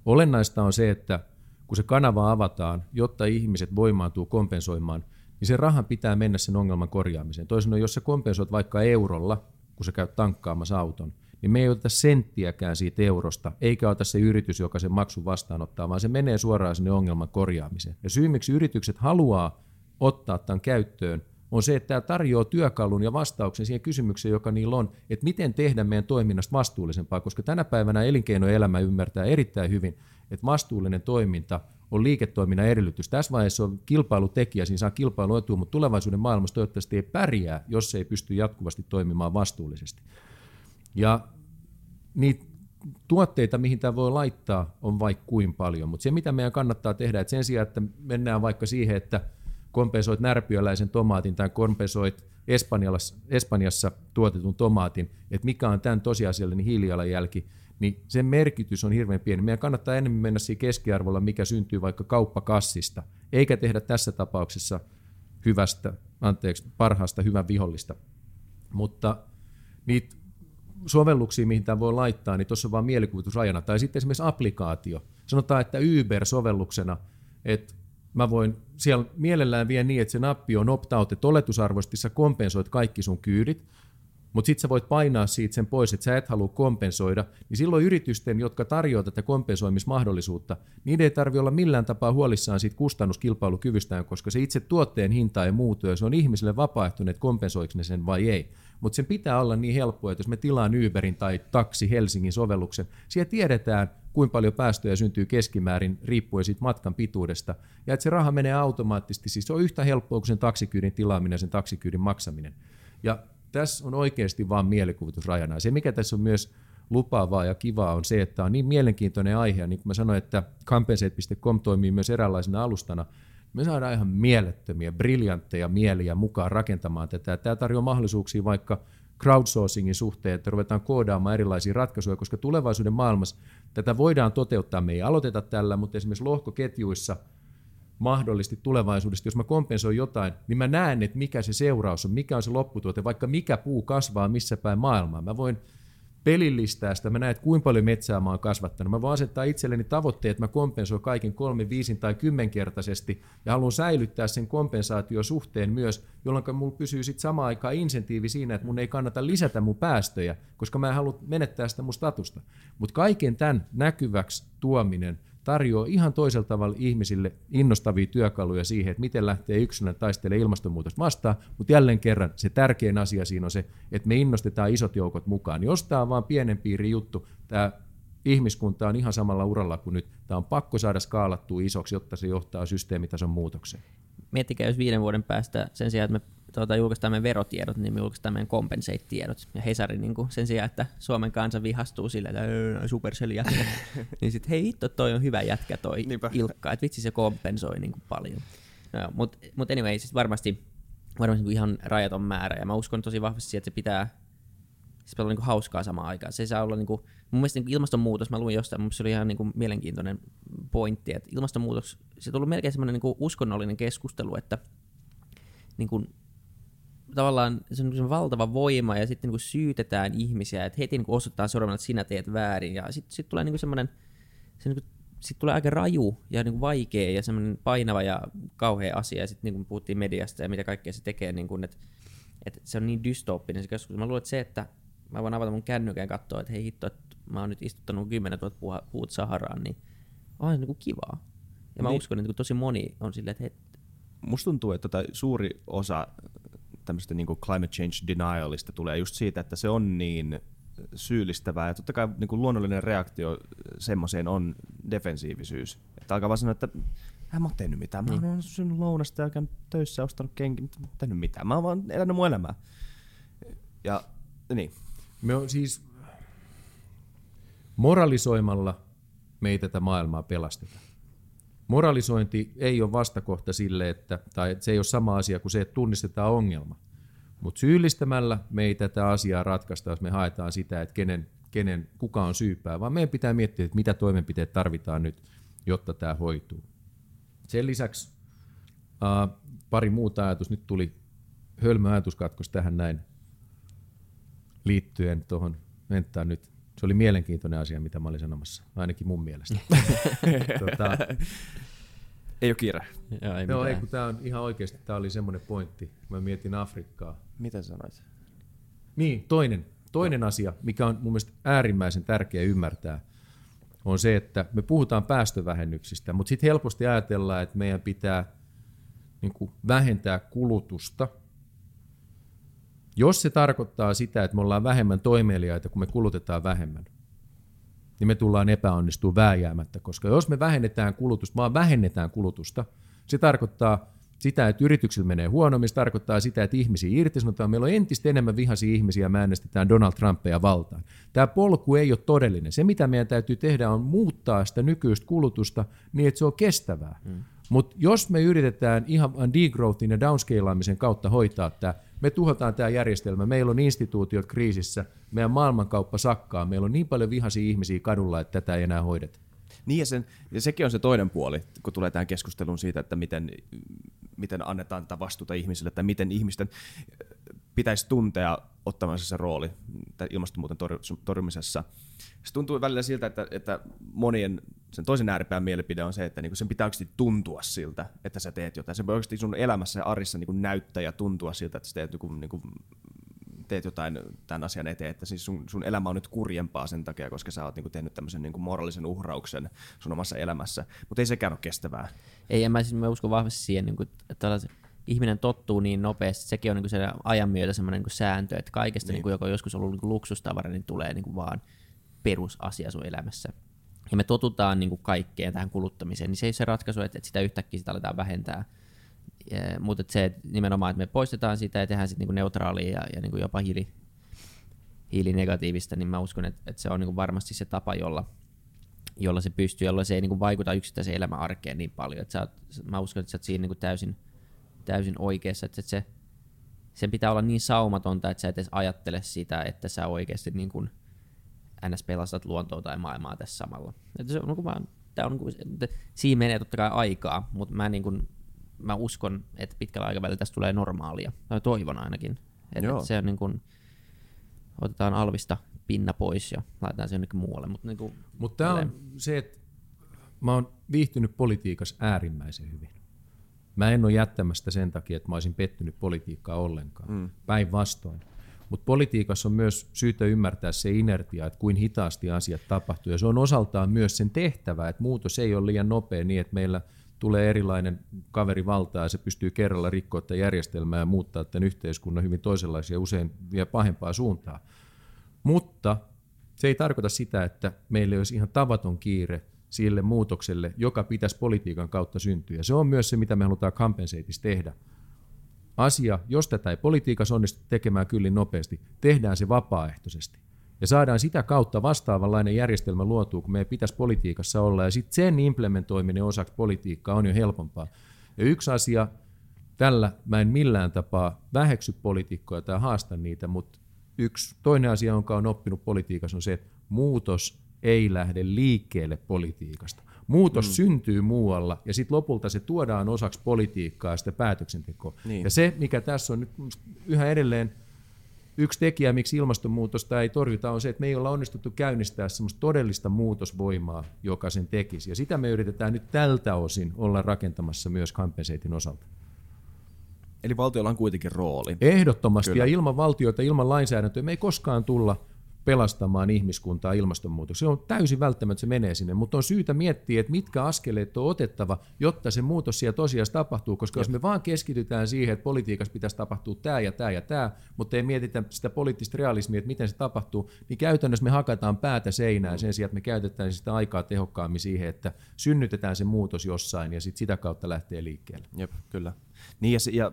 Olennaista on se, että kun se kanava avataan, jotta ihmiset voimaantuu kompensoimaan, niin se rahan pitää mennä sen ongelman korjaamiseen. Toisin sanoen, jos sä kompensoit vaikka eurolla, kun sä käyt tankkaamassa auton, niin me ei oteta senttiäkään siitä eurosta, eikä ota se yritys, joka sen maksun vastaanottaa, vaan se menee suoraan sinne ongelman korjaamiseen. Ja syy, miksi yritykset haluaa ottaa tämän käyttöön, on se, että tämä tarjoaa työkalun ja vastauksen siihen kysymykseen, joka niillä on, että miten tehdä meidän toiminnasta vastuullisempaa, koska tänä päivänä elinkeinoelämä ymmärtää erittäin hyvin, että vastuullinen toiminta on liiketoiminnan edellytys. Tässä vaiheessa on kilpailutekijä, siinä saa kilpailuetua, mutta tulevaisuuden maailmassa toivottavasti ei pärjää, jos ei pysty jatkuvasti toimimaan vastuullisesti. Ja niitä tuotteita, mihin tämä voi laittaa, on vaikka kuin paljon, mutta se mitä meidän kannattaa tehdä, että sen sijaan, että mennään vaikka siihen, että kompensoit närpiöläisen tomaatin tai kompensoit Espanjassa tuotetun tomaatin, että mikä on tämän tosiasiallinen hiilijalanjälki, niin sen merkitys on hirveän pieni. Meidän kannattaa enemmän mennä siinä keskiarvolla, mikä syntyy vaikka kauppakassista, eikä tehdä tässä tapauksessa hyvästä, anteeksi, parhaasta hyvän vihollista. Mutta niitä sovelluksia, mihin tämä voi laittaa, niin tuossa on vain mielikuvitusrajana. Tai sitten esimerkiksi applikaatio. Sanotaan, että Uber-sovelluksena, että mä voin siellä mielellään vielä niin, että se nappi on opt-out, että oletusarvoisesti sä kompensoit kaikki sun kyydit, mutta sitten sä voit painaa siitä sen pois, että sä et halua kompensoida, niin silloin yritysten, jotka tarjoavat tätä kompensoimismahdollisuutta, niiden ei tarvitse olla millään tapaa huolissaan siitä kustannuskilpailukyvystään, koska se itse tuotteen hinta ei muutu, ja se on ihmisille vapaaehtoinen, että kompensoiko ne sen vai ei. Mutta sen pitää olla niin helppoa, että jos me tilaan Uberin tai taksi Helsingin sovelluksen, siellä tiedetään, kuinka paljon päästöjä syntyy keskimäärin riippuen siitä matkan pituudesta, ja että se raha menee automaattisesti, siis se on yhtä helppoa kuin sen taksikyydin tilaaminen ja sen taksikyydin maksaminen. Ja tässä on oikeasti vain mielikuvitusrajana. Ja se, mikä tässä on myös lupaavaa ja kivaa, on se, että on niin mielenkiintoinen aihe, ja niin kuin mä sanoin, että compensate.com toimii myös eräänlaisena alustana, me saadaan ihan mielettömiä, briljantteja mieliä mukaan rakentamaan tätä. Tämä tarjoaa mahdollisuuksia vaikka crowdsourcingin suhteen, että ruvetaan koodaamaan erilaisia ratkaisuja, koska tulevaisuuden maailmassa tätä voidaan toteuttaa. Me ei aloiteta tällä, mutta esimerkiksi lohkoketjuissa mahdollisesti tulevaisuudessa, jos mä kompensoin jotain, niin mä näen, että mikä se seuraus on, mikä on se lopputuote, vaikka mikä puu kasvaa missä päin maailmaa. Mä voin pelillistää sitä, mä näen, että kuinka paljon metsää mä oon kasvattanut. Mä voin asettaa itselleni tavoitteet, että mä kompensoin kaiken kolme, viisin tai kymmenkertaisesti ja haluan säilyttää sen kompensaatiosuhteen myös, jolloin mulla pysyy sitten samaan aikaan insentiivi siinä, että mun ei kannata lisätä mun päästöjä, koska mä en halua menettää sitä mun statusta. Mutta kaiken tämän näkyväksi tuominen tarjoaa ihan toisella tavalla ihmisille innostavia työkaluja siihen, että miten lähtee yksilön taistelemaan ilmastonmuutosta vastaan, mutta jälleen kerran se tärkein asia siinä on se, että me innostetaan isot joukot mukaan. Jos tämä on vain pienen piirin juttu, tämä ihmiskunta on ihan samalla uralla kuin nyt. Tämä on pakko saada skaalattua isoksi, jotta se johtaa systeemitason muutokseen. Miettikää, jos viiden vuoden päästä sen sijaan, että me tuota, julkaistaan meidän verotiedot, niin me julkaistaan meidän compensate-tiedot. Ja Hesari niin kuin, sen sijaan, että Suomen kansa vihastuu sille, että Supercell jätkä, niin sitten hei hitto, toi on hyvä jätkä toi Niinpä. Ilkka, että vitsi se kompensoi niin kuin paljon. No, Mutta mut anyway, siis varmasti, varmasti niin ihan rajaton määrä, ja mä uskon tosi vahvasti siihen, että se pitää, se pitää olla niin kuin hauskaa samaan aikaan. Se saa olla, niin kuin, mun mielestä niin ilmastonmuutos, mä luin jostain, mun se oli ihan niin kuin mielenkiintoinen pointti, että ilmastonmuutos, se tuli melkein semmoinen niin uskonnollinen keskustelu, että niin kuin tavallaan se on se valtava voima ja sitten niin syytetään ihmisiä, että heti niin osoittaa sormella, että sinä teet väärin ja sitten sit tulee niin semmoinen se niin sitten tulee aika raju ja niin kuin vaikea ja semmoinen painava ja kauhea asia. Ja sitten niin kuin puhuttiin mediasta ja mitä kaikkea se tekee, niin kuin, että, että se on niin dystooppinen se keskustelu. Mä luulen, että se, että mä voin avata mun kännykän ja katsoa, että hei hitto, että mä oon nyt istuttanut 10 000 puut Saharaan, niin on se niin kuin kivaa. Ja mä niin. uskon, että tosi moni on silleen, että hei, Musta tuntuu, että tota suuri osa tämmöistä niin kuin climate change denialista tulee just siitä, että se on niin syyllistävää. Ja totta kai niin kuin luonnollinen reaktio semmoiseen on defensiivisyys. Että alkaa vaan sanoa, että en mä oon tehnyt mitään. Mä oon mm. syönyt lounasta ja käynyt töissä, ostanut kenkiä, mutta mä tehnyt mitään. Mä oon vaan elänyt mun elämää. Ja niin. Me on siis moralisoimalla me ei tätä maailmaa pelasteta. Moralisointi ei ole vastakohta sille, että, tai se ei ole sama asia kuin se, että tunnistetaan ongelma. Mutta syyllistämällä me ei tätä asiaa ratkaista, jos me haetaan sitä, että kenen, kenen, kuka on syypää, vaan meidän pitää miettiä, että mitä toimenpiteet tarvitaan nyt, jotta tämä hoituu. Sen lisäksi uh, pari muuta ajatus. Nyt tuli hölmö ajatuskatkos tähän näin liittyen tuohon Menttaan nyt. Se oli mielenkiintoinen asia, mitä mä olin sanomassa, ainakin mun mielestä. tota, ei ole kiire. Joo, ei, Joo, ei kun tämä on ihan oikeasti, tämä oli semmoinen pointti. Mä mietin Afrikkaa. Mitä sanoit? Niin, toinen, toinen asia, mikä on mun mielestä äärimmäisen tärkeä ymmärtää, on se, että me puhutaan päästövähennyksistä, mutta sitten helposti ajatellaan, että meidän pitää niin kuin vähentää kulutusta. Jos se tarkoittaa sitä, että me ollaan vähemmän toimeliaita, kun me kulutetaan vähemmän, niin me tullaan epäonnistumaan vääjäämättä, koska jos me vähennetään kulutusta, vaan vähennetään kulutusta, se tarkoittaa sitä, että yrityksillä menee huonommin, se tarkoittaa sitä, että ihmisiä irtisanotaan. Meillä on entistä enemmän vihaisia ihmisiä ja me äänestetään Donald Trumpia valtaan. Tämä polku ei ole todellinen. Se, mitä meidän täytyy tehdä, on muuttaa sitä nykyistä kulutusta niin, että se on kestävää. Hmm. Mutta jos me yritetään ihan degrowthin ja downscalaamisen kautta hoitaa tämä, me tuhotaan tämä järjestelmä, meillä on instituutiot kriisissä, meidän maailmankauppa sakkaa, meillä on niin paljon vihaisia ihmisiä kadulla, että tätä ei enää hoideta. Niin ja, sen, ja sekin on se toinen puoli, kun tulee tähän keskusteluun siitä, että miten, miten annetaan tätä vastuuta ihmisille, että miten ihmisten pitäisi tuntea ottamansa se rooli ilmastonmuutoksen torjumisessa. Se tuntuu välillä siltä, että, että monien sen toisen ääripään mielipide on se, että niin sen pitää oikeasti tuntua siltä, että sä teet jotain. Se voi oikeasti sun elämässä ja arissa niin näyttää ja tuntua siltä, että sä teet niin niin kuin teet jotain tämän asian eteen, että siis sun, sun elämä on nyt kurjempaa sen takia, koska sä oot niinku tehnyt tämmöisen niinku moraalisen uhrauksen sun omassa elämässä. Mutta ei sekään ole kestävää. Ei, ja mä, siis, mä uskon vahvasti siihen, niinku, että ihminen tottuu niin nopeasti, sekin on niinku se ajan myötä semmoinen niinku sääntö, että kaikesta, niin. Niinku, joka on joskus ollut niinku luksustavara, niin tulee niinku vaan perusasia sun elämässä. Ja me totutaan niinku kaikkeen tähän kuluttamiseen, niin se ei se ratkaisu, että, että sitä yhtäkkiä sitä aletaan vähentää mutta se että nimenomaan, että me poistetaan sitä ja tehdään sitten niinku neutraalia ja, ja niinku jopa hiili, hiilinegatiivista, niin mä uskon, että, että se on niinku varmasti se tapa, jolla, jolla se pystyy, jolla se ei niinku vaikuta yksittäiseen elämän arkeen niin paljon. Että sä oot, mä uskon, että sä oot siinä niinku täysin, täysin oikeassa, että se, sen pitää olla niin saumatonta, että sä et edes ajattele sitä, että sä oikeasti niin kuin ns. pelastat luontoa tai maailmaa tässä samalla. Että se on, niin vaan, tää on, niin kuin, siinä menee totta kai aikaa, mutta mä niin kuin mä uskon, että pitkällä aikavälillä tästä tulee normaalia. Tai toivon ainakin. Että se on niin kuin, otetaan alvista pinna pois ja laitetaan se jonnekin muualle. Mutta niin Mut tämä on se, että mä oon viihtynyt politiikassa äärimmäisen hyvin. Mä en ole jättämästä sen takia, että mä olisin pettynyt politiikkaa ollenkaan. Mm. Päinvastoin. Mutta politiikassa on myös syytä ymmärtää se inertia, että kuin hitaasti asiat tapahtuu. Ja se on osaltaan myös sen tehtävä, että muutos ei ole liian nopea niin, että meillä – tulee erilainen kaveri valtaa ja se pystyy kerralla rikkoa järjestelmää ja muuttaa tämän yhteiskunnan hyvin toisenlaisia, usein vielä pahempaa suuntaa. Mutta se ei tarkoita sitä, että meillä olisi ihan tavaton kiire sille muutokselle, joka pitäisi politiikan kautta syntyä. Se on myös se, mitä me halutaan Compensateissa tehdä. Asia, jos tätä ei politiikassa onnistu tekemään kyllin nopeasti, tehdään se vapaaehtoisesti ja saadaan sitä kautta vastaavanlainen järjestelmä luotua, kun meidän pitäisi politiikassa olla, ja sitten sen implementoiminen osaksi politiikkaa on jo helpompaa. Ja yksi asia, tällä mä en millään tapaa väheksy poliitikkoja tai haasta niitä, mutta yksi toinen asia, jonka on oppinut politiikassa, on se, että muutos ei lähde liikkeelle politiikasta. Muutos mm. syntyy muualla ja sitten lopulta se tuodaan osaksi politiikkaa ja sitä päätöksentekoa. Niin. Ja se, mikä tässä on nyt yhä edelleen yksi tekijä, miksi ilmastonmuutosta ei torjuta, on se, että me ei olla onnistuttu käynnistää semmoista todellista muutosvoimaa, joka sen tekisi. Ja sitä me yritetään nyt tältä osin olla rakentamassa myös Kampenseitin osalta. Eli valtiolla on kuitenkin rooli. Ehdottomasti, Kyllä. ja ilman valtioita, ilman lainsäädäntöä me ei koskaan tulla pelastamaan ihmiskuntaa ilmastonmuutoksesta. Se on täysin välttämättä, se menee sinne, mutta on syytä miettiä, että mitkä askeleet on otettava, jotta se muutos siellä tosiaan tapahtuu, koska Jep. jos me vaan keskitytään siihen, että politiikassa pitäisi tapahtua tämä ja tämä ja tämä, mutta ei mietitä sitä poliittista realismia, että miten se tapahtuu, niin käytännössä me hakataan päätä seinään mm. sen sijaan, että me käytetään sitä aikaa tehokkaammin siihen, että synnytetään se muutos jossain ja sit sitä kautta lähtee liikkeelle. Jep, kyllä. Niin ja, se, ja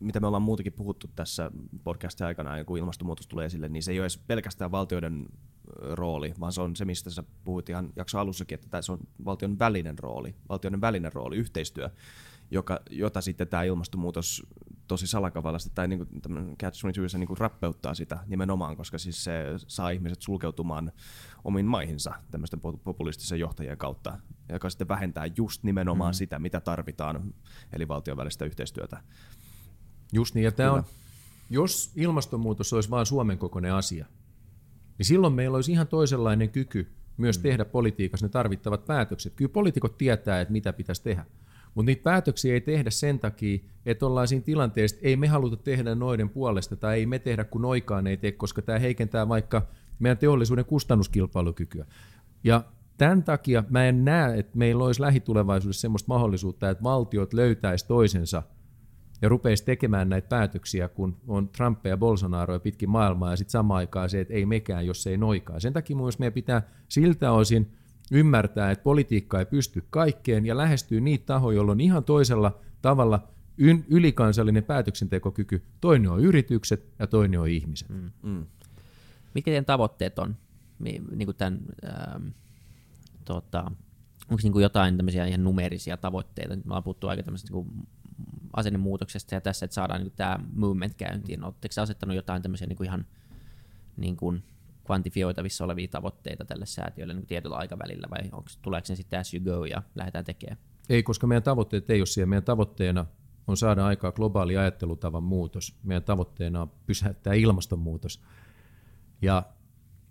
mitä me ollaan muutenkin puhuttu tässä podcastin aikana, kun ilmastonmuutos tulee esille, niin se ei ole edes pelkästään valtioiden rooli, vaan se on se, mistä sä puhuit ihan jakso alussakin, että se on valtion välinen rooli, valtioiden välinen rooli, yhteistyö, joka, jota sitten tämä ilmastonmuutos tosi salakavallisesti tai niin kuin catch 22 niin kuin rappeuttaa sitä nimenomaan, koska siis se saa ihmiset sulkeutumaan omiin maihinsa tämmöisten populistisen johtajien kautta, joka sitten vähentää just nimenomaan mm. sitä, mitä tarvitaan, eli valtion välistä yhteistyötä. Just niin, ja tämä on, jos ilmastonmuutos olisi vain Suomen kokoinen asia, niin silloin meillä olisi ihan toisenlainen kyky myös mm. tehdä politiikassa ne tarvittavat päätökset. Kyllä poliitikot tietää, että mitä pitäisi tehdä. Mutta niitä päätöksiä ei tehdä sen takia, että ollaan siinä tilanteessa, että ei me haluta tehdä noiden puolesta tai ei me tehdä kun noikaan ei tee, koska tämä heikentää vaikka meidän teollisuuden kustannuskilpailukykyä. Ja tämän takia mä en näe, että meillä olisi lähitulevaisuudessa sellaista mahdollisuutta, että valtiot löytäisi toisensa – ja rupeisi tekemään näitä päätöksiä, kun on Trump ja Bolsonaro ja pitkin maailmaa, ja sitten samaan aikaan se, että ei mekään, jos ei noikaa. Sen takia mun meidän pitää siltä osin ymmärtää, että politiikka ei pysty kaikkeen, ja lähestyy niitä tahoja, joilla on ihan toisella tavalla ylikansallinen päätöksentekokyky. Toinen on yritykset ja toinen on ihmiset. Mm. Mm. Mitkä teidän tavoitteet on? Niin kuin tämän, ähm, tota, onko niin kuin jotain tämmöisiä ihan numerisia tavoitteita? Me ollaan puhuttu aika niin asennemuutoksesta ja tässä, että saadaan niin tämä movement käyntiin. Oletteko asettanut jotain tämmöisiä niin kuin ihan niin kuin kvantifioitavissa olevia tavoitteita tälle säätiölle niin tietyllä aikavälillä vai onko, tuleeko se sitten as you go ja lähdetään tekemään? Ei, koska meidän tavoitteet ei ole siellä. Meidän tavoitteena on saada aikaa globaali ajattelutavan muutos. Meidän tavoitteena on pysäyttää ilmastonmuutos. Ja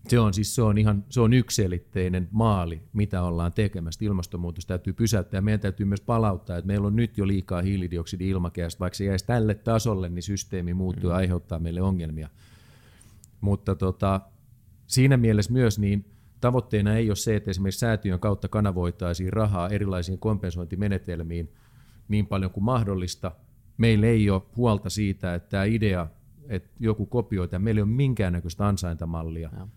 se on siis se on ihan se on yksilitteinen maali, mitä ollaan tekemässä. Ilmastonmuutos täytyy pysäyttää ja meidän täytyy myös palauttaa, että meillä on nyt jo liikaa hiilidioksidi ilmakehästä, vaikka se jäisi tälle tasolle, niin systeemi muuttuu ja mm. aiheuttaa meille ongelmia. Mutta tota, siinä mielessä myös niin tavoitteena ei ole se, että esimerkiksi säätiön kautta kanavoitaisiin rahaa erilaisiin kompensointimenetelmiin niin paljon kuin mahdollista. Meillä ei ole huolta siitä, että tämä idea, että joku kopioi, meillä ei ole minkäännäköistä ansaintamallia. Ja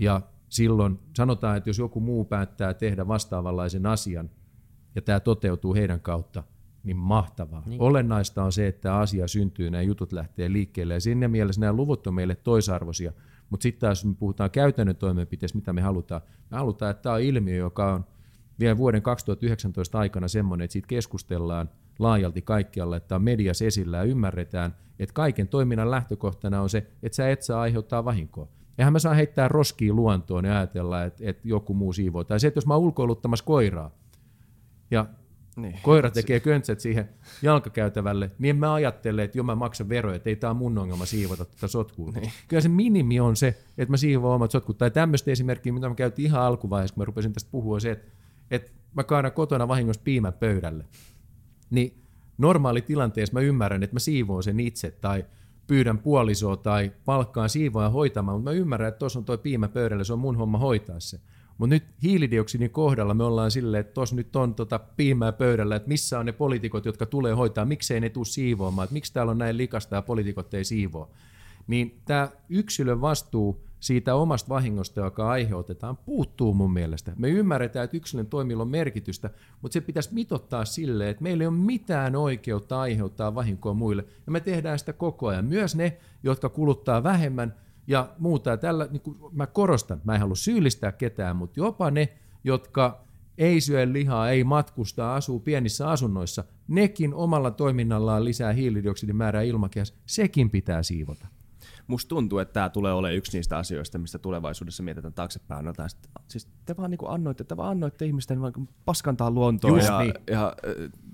ja silloin sanotaan, että jos joku muu päättää tehdä vastaavanlaisen asian, ja tämä toteutuu heidän kautta, niin mahtavaa. Niin. Olennaista on se, että tämä asia syntyy, nämä jutut lähtee liikkeelle, ja siinä mielessä nämä luvut on meille toisarvoisia, mutta sitten taas me puhutaan käytännön toimenpiteistä, mitä me halutaan. Me halutaan, että tämä on ilmiö, joka on vielä vuoden 2019 aikana semmoinen, että siitä keskustellaan laajalti kaikkialla, että on mediassa esillä ja ymmärretään, että kaiken toiminnan lähtökohtana on se, että sä et saa aiheuttaa vahinkoa. Eihän mä saa heittää roskia luontoon ja ajatella, että, että joku muu siivoo. Tai se, että jos mä oon ulkoiluttamassa koiraa, ja niin. koira tekee köntsät siihen jalkakäytävälle, niin mä ajattele, että jo mä maksan veroja, että ei tämä mun ongelma siivota tätä sotkua. Niin. Kyllä se minimi on se, että mä siivoan omat sotkut. Tai tämmöistä esimerkkiä, mitä mä käytin ihan alkuvaiheessa, kun mä rupesin tästä puhua, se, että, että mä kaadan kotona vahingossa piimän pöydälle. Niin normaali tilanteessa mä ymmärrän, että mä siivoon sen itse, tai pyydän puolisoa tai palkkaan siivoa hoitamaan, mutta mä ymmärrän, että tuossa on tuo piimä pöydällä, se on mun homma hoitaa se. Mutta nyt hiilidioksidin kohdalla me ollaan silleen, että tuossa nyt on tota piimää pöydällä, että missä on ne poliitikot, jotka tulee hoitaa, miksei ne tule siivoamaan, että miksi täällä on näin likasta ja poliitikot ei siivoa. Niin tämä yksilön vastuu siitä omasta vahingosta, joka aiheutetaan, puuttuu mun mielestä. Me ymmärretään, että yksilön toimilla on merkitystä, mutta se pitäisi mitottaa sille, että meillä ei ole mitään oikeutta aiheuttaa vahinkoa muille, ja me tehdään sitä koko ajan. Myös ne, jotka kuluttaa vähemmän ja muuta. Ja tällä, niin kuin mä korostan, mä en halua syyllistää ketään, mutta jopa ne, jotka ei syö lihaa, ei matkusta, asuu pienissä asunnoissa, nekin omalla toiminnallaan lisää hiilidioksidin määrää ilmakehässä, sekin pitää siivota musta tuntuu, että tämä tulee olemaan yksi niistä asioista, mistä tulevaisuudessa mietitään taaksepäin. No, siis te vaan niin annoitte, te vaan annoitte ihmisten paskantaa luontoa ja, niin. ja,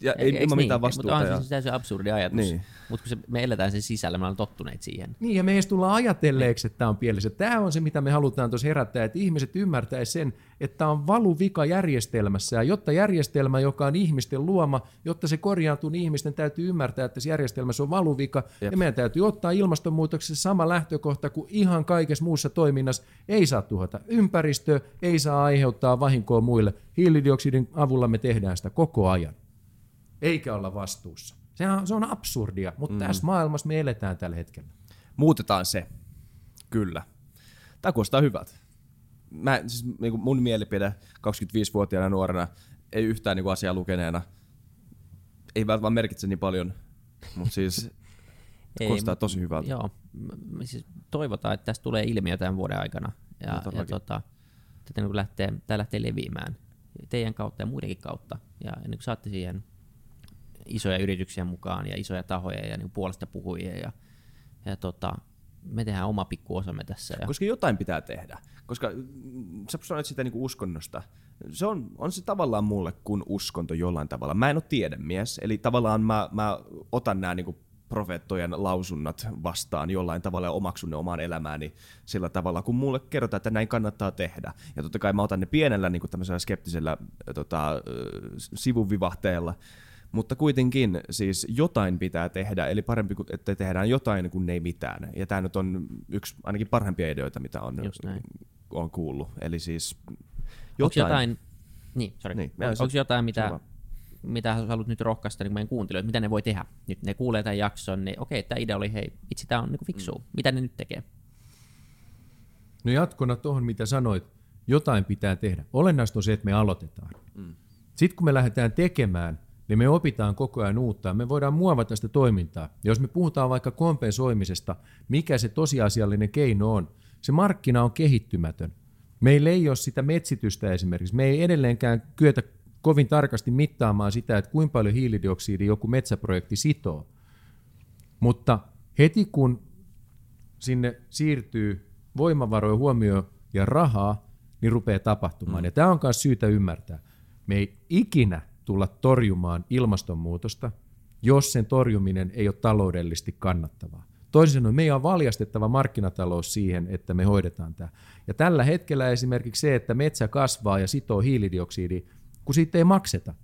ja ei, ilman niin? mitään vastuuta. Mutta on ja... se täysin absurdi ajatus. Niin. Mutta kun se, me eletään sen sisällä, me ollaan tottuneet siihen. Niin, ja me edes tullaan ajatelleeksi, että tämä on pielessä. Tämä on se, mitä me halutaan tuossa herättää, että ihmiset ymmärtäisivät sen, että tämä on valuvika järjestelmässä, ja jotta järjestelmä, joka on ihmisten luoma, jotta se korjaantuu, niin ihmisten täytyy ymmärtää, että se järjestelmässä on valuvika, Jep. ja meidän täytyy ottaa ilmastonmuutoksessa sama lähtökohta kuin ihan kaikessa muussa toiminnassa. Ei saa tuhota ympäristöä, ei saa aiheuttaa vahinkoa muille. Hiilidioksidin avulla me tehdään sitä koko ajan, eikä olla vastuussa. Se on, se on absurdia, mutta mm. tässä maailmassa me eletään tällä hetkellä. Muutetaan se. Kyllä. Tämä kuulostaa hyvältä. Mä, siis, niin kuin mun mielipide 25-vuotiaana nuorena, ei yhtään niin kuin asiaa lukeneena, ei välttämättä merkitse niin paljon, mutta siis ei, kuulostaa tosi hyvältä. Joo, siis toivotaan, että tästä tulee ilmiö tämän vuoden aikana. Ja, no, ja tota, tätä niin lähtee, tämä lähtee leviämään teidän kautta ja muidenkin kautta. Ja, ja niin saatte siihen isoja yrityksiä mukaan ja isoja tahoja ja niin puolesta puhujia ja, ja tota, me tehdään oma pikku osamme tässä. Ja... Koska jotain pitää tehdä. Koska mm, sä sanoit sitä niinku uskonnosta. Se on, on se tavallaan mulle kuin uskonto jollain tavalla. Mä en ole tiedemies, eli tavallaan mä, mä otan nämä niinku profeettojen lausunnat vastaan jollain tavalla ja omaksun ne omaan elämääni sillä tavalla, kun mulle kerrotaan, että näin kannattaa tehdä. Ja totta kai mä otan ne pienellä niin kuin tämmöisellä skeptisellä tota, sivuvivahteella, mutta kuitenkin siis jotain pitää tehdä, eli parempi, että tehdään jotain kuin ei mitään. Ja tämä nyt on yksi ainakin parhaimpia ideoita, mitä on, on kuullut. Eli siis jotain... Onko jotain, niin, sorry. Niin, Onko jotain, mitä, mitä haluat nyt rohkaista niin meidän kuuntelijoille, mitä ne voi tehdä? Nyt ne kuulee tämän jakson, niin okei, tämä idea oli, hei, itse tämä on niin fiksu. Mm. Mitä ne nyt tekee? No jatkona tuohon, mitä sanoit, jotain pitää tehdä. Olennaista on se, että me aloitetaan. Mm. Sitten kun me lähdetään tekemään, niin me opitaan koko ajan uutta ja me voidaan muovata sitä toimintaa. Ja jos me puhutaan vaikka kompensoimisesta, mikä se tosiasiallinen keino on, se markkina on kehittymätön. Meillä ei ole sitä metsitystä esimerkiksi. Me ei edelleenkään kyetä kovin tarkasti mittaamaan sitä, että kuinka paljon hiilidioksidia joku metsäprojekti sitoo. Mutta heti kun sinne siirtyy voimavaroja, huomioon ja rahaa, niin rupeaa tapahtumaan. Mm. Ja tämä on myös syytä ymmärtää. Me ei ikinä tulla torjumaan ilmastonmuutosta, jos sen torjuminen ei ole taloudellisesti kannattavaa. Toisin sanoen, meidän on valjastettava markkinatalous siihen, että me hoidetaan tämä. Ja tällä hetkellä esimerkiksi se, että metsä kasvaa ja sitoo hiilidioksidia, kun siitä ei makseta.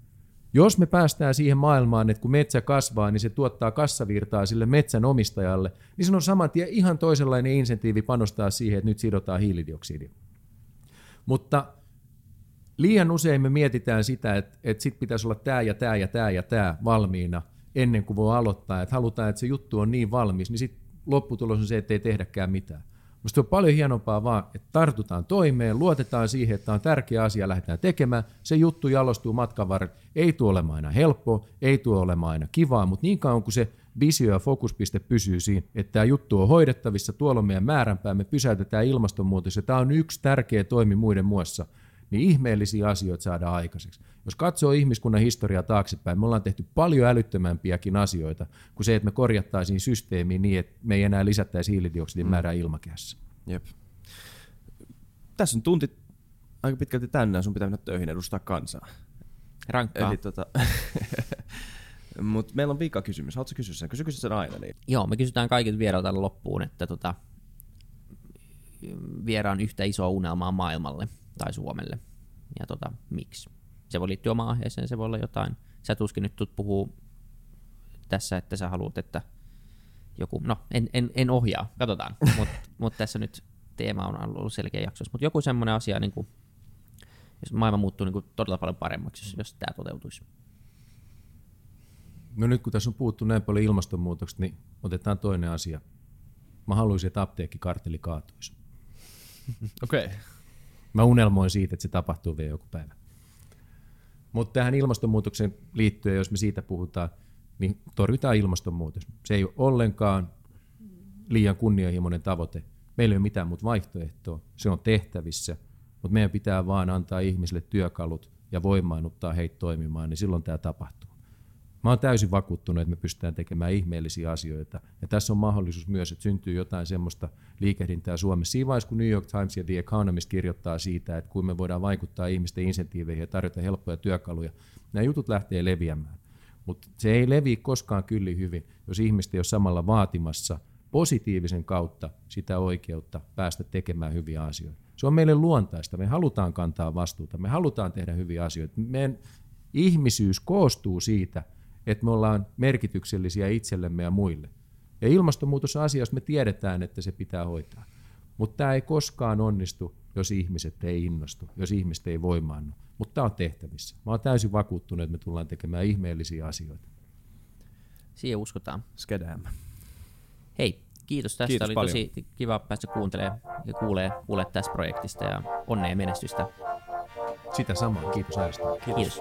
Jos me päästään siihen maailmaan, että kun metsä kasvaa, niin se tuottaa kassavirtaa sille metsän omistajalle, niin se on saman tien ihan toisenlainen insentiivi panostaa siihen, että nyt sidotaan hiilidioksidia. Mutta liian usein me mietitään sitä, että, että sit pitäisi olla tämä ja tämä ja tämä ja tämä valmiina ennen kuin voi aloittaa, että halutaan, että se juttu on niin valmis, niin sitten lopputulos on se, että ei tehdäkään mitään. Minusta on paljon hienompaa vaan, että tartutaan toimeen, luotetaan siihen, että on tärkeä asia, lähdetään tekemään, se juttu jalostuu matkan varrella. Ei tuo olemaan aina helppoa, ei tuo olemaan aina kivaa, mutta niin kauan kuin se visio ja fokuspiste pysyy siinä, että tämä juttu on hoidettavissa, tuolla on meidän määränpää, me pysäytetään ilmastonmuutos ja tämä on yksi tärkeä toimi muiden muassa – niin ihmeellisiä asioita saadaan aikaiseksi. Jos katsoo ihmiskunnan historiaa taaksepäin, me ollaan tehty paljon älyttömämpiäkin asioita kuin se, että me korjattaisiin systeemiä niin, että me ei enää lisättäisi hiilidioksidin mm. määrää ilmakehässä. Jep. Tässä on tunti aika pitkälti täynnä, sun pitää mennä töihin edustaa kansaa. Rankkaa. Eli tota, Mutta meillä on vika kysymys. Haluatko kysyä sen? Kysy, kysy sen aina. Niin. Joo, me kysytään kaikilta vierailta loppuun, että tota, vieraan yhtä isoa unelmaa maailmalle tai Suomelle. Ja tota, miksi? Se voi liittyä omaan aiheeseen, se voi olla jotain. Sä tuskin nyt tulet puhuu tässä, että sä haluat, että joku, no en, en, en ohjaa, katsotaan, mutta mut tässä nyt teema on ollut selkeä jakso. Mutta joku semmoinen asia, niin kuin, jos maailma muuttuu niin kuin todella paljon paremmaksi, jos, jos tämä toteutuisi. No nyt kun tässä on puhuttu näin paljon ilmastonmuutoksesta, niin otetaan toinen asia. Mä haluaisin, että apteekkikarteli kaatuisi. Okei. Okay. Mä unelmoin siitä, että se tapahtuu vielä joku päivä. Mutta tähän ilmastonmuutokseen liittyen, jos me siitä puhutaan, niin torjutaan ilmastonmuutos. Se ei ole ollenkaan liian kunnianhimoinen tavoite. Meillä ei ole mitään muuta vaihtoehtoa. Se on tehtävissä, mutta meidän pitää vaan antaa ihmisille työkalut ja voimaannuttaa heitä toimimaan, niin silloin tämä tapahtuu. Mä oon täysin vakuuttunut, että me pystytään tekemään ihmeellisiä asioita. Ja tässä on mahdollisuus myös, että syntyy jotain semmoista liikehdintää Suomessa. Siinä vaiheessa, kun New York Times ja The Economist kirjoittaa siitä, että kuinka me voidaan vaikuttaa ihmisten insentiiveihin ja tarjota helppoja työkaluja, nämä jutut lähtee leviämään. Mutta se ei levi koskaan kyllin hyvin, jos ihmiset ei ole samalla vaatimassa positiivisen kautta sitä oikeutta päästä tekemään hyviä asioita. Se on meille luontaista. Me halutaan kantaa vastuuta. Me halutaan tehdä hyviä asioita. Meidän ihmisyys koostuu siitä, että me ollaan merkityksellisiä itsellemme ja muille. Ja ilmastonmuutos on asia, jos me tiedetään, että se pitää hoitaa. Mutta tämä ei koskaan onnistu, jos ihmiset ei innostu, jos ihmiset ei voimaannu. Mutta tämä on tehtävissä. Mä oon täysin vakuuttunut, että me tullaan tekemään ihmeellisiä asioita. Siihen uskotaan. Skedäämme. Hei, kiitos tästä. Kiitos Oli paljon. tosi kiva päästä kuuntelemaan ja kuulee, kuulee tästä projektista ja onnea ja menestystä. Sitä samaa. Kiitos äänestä. Kiitos.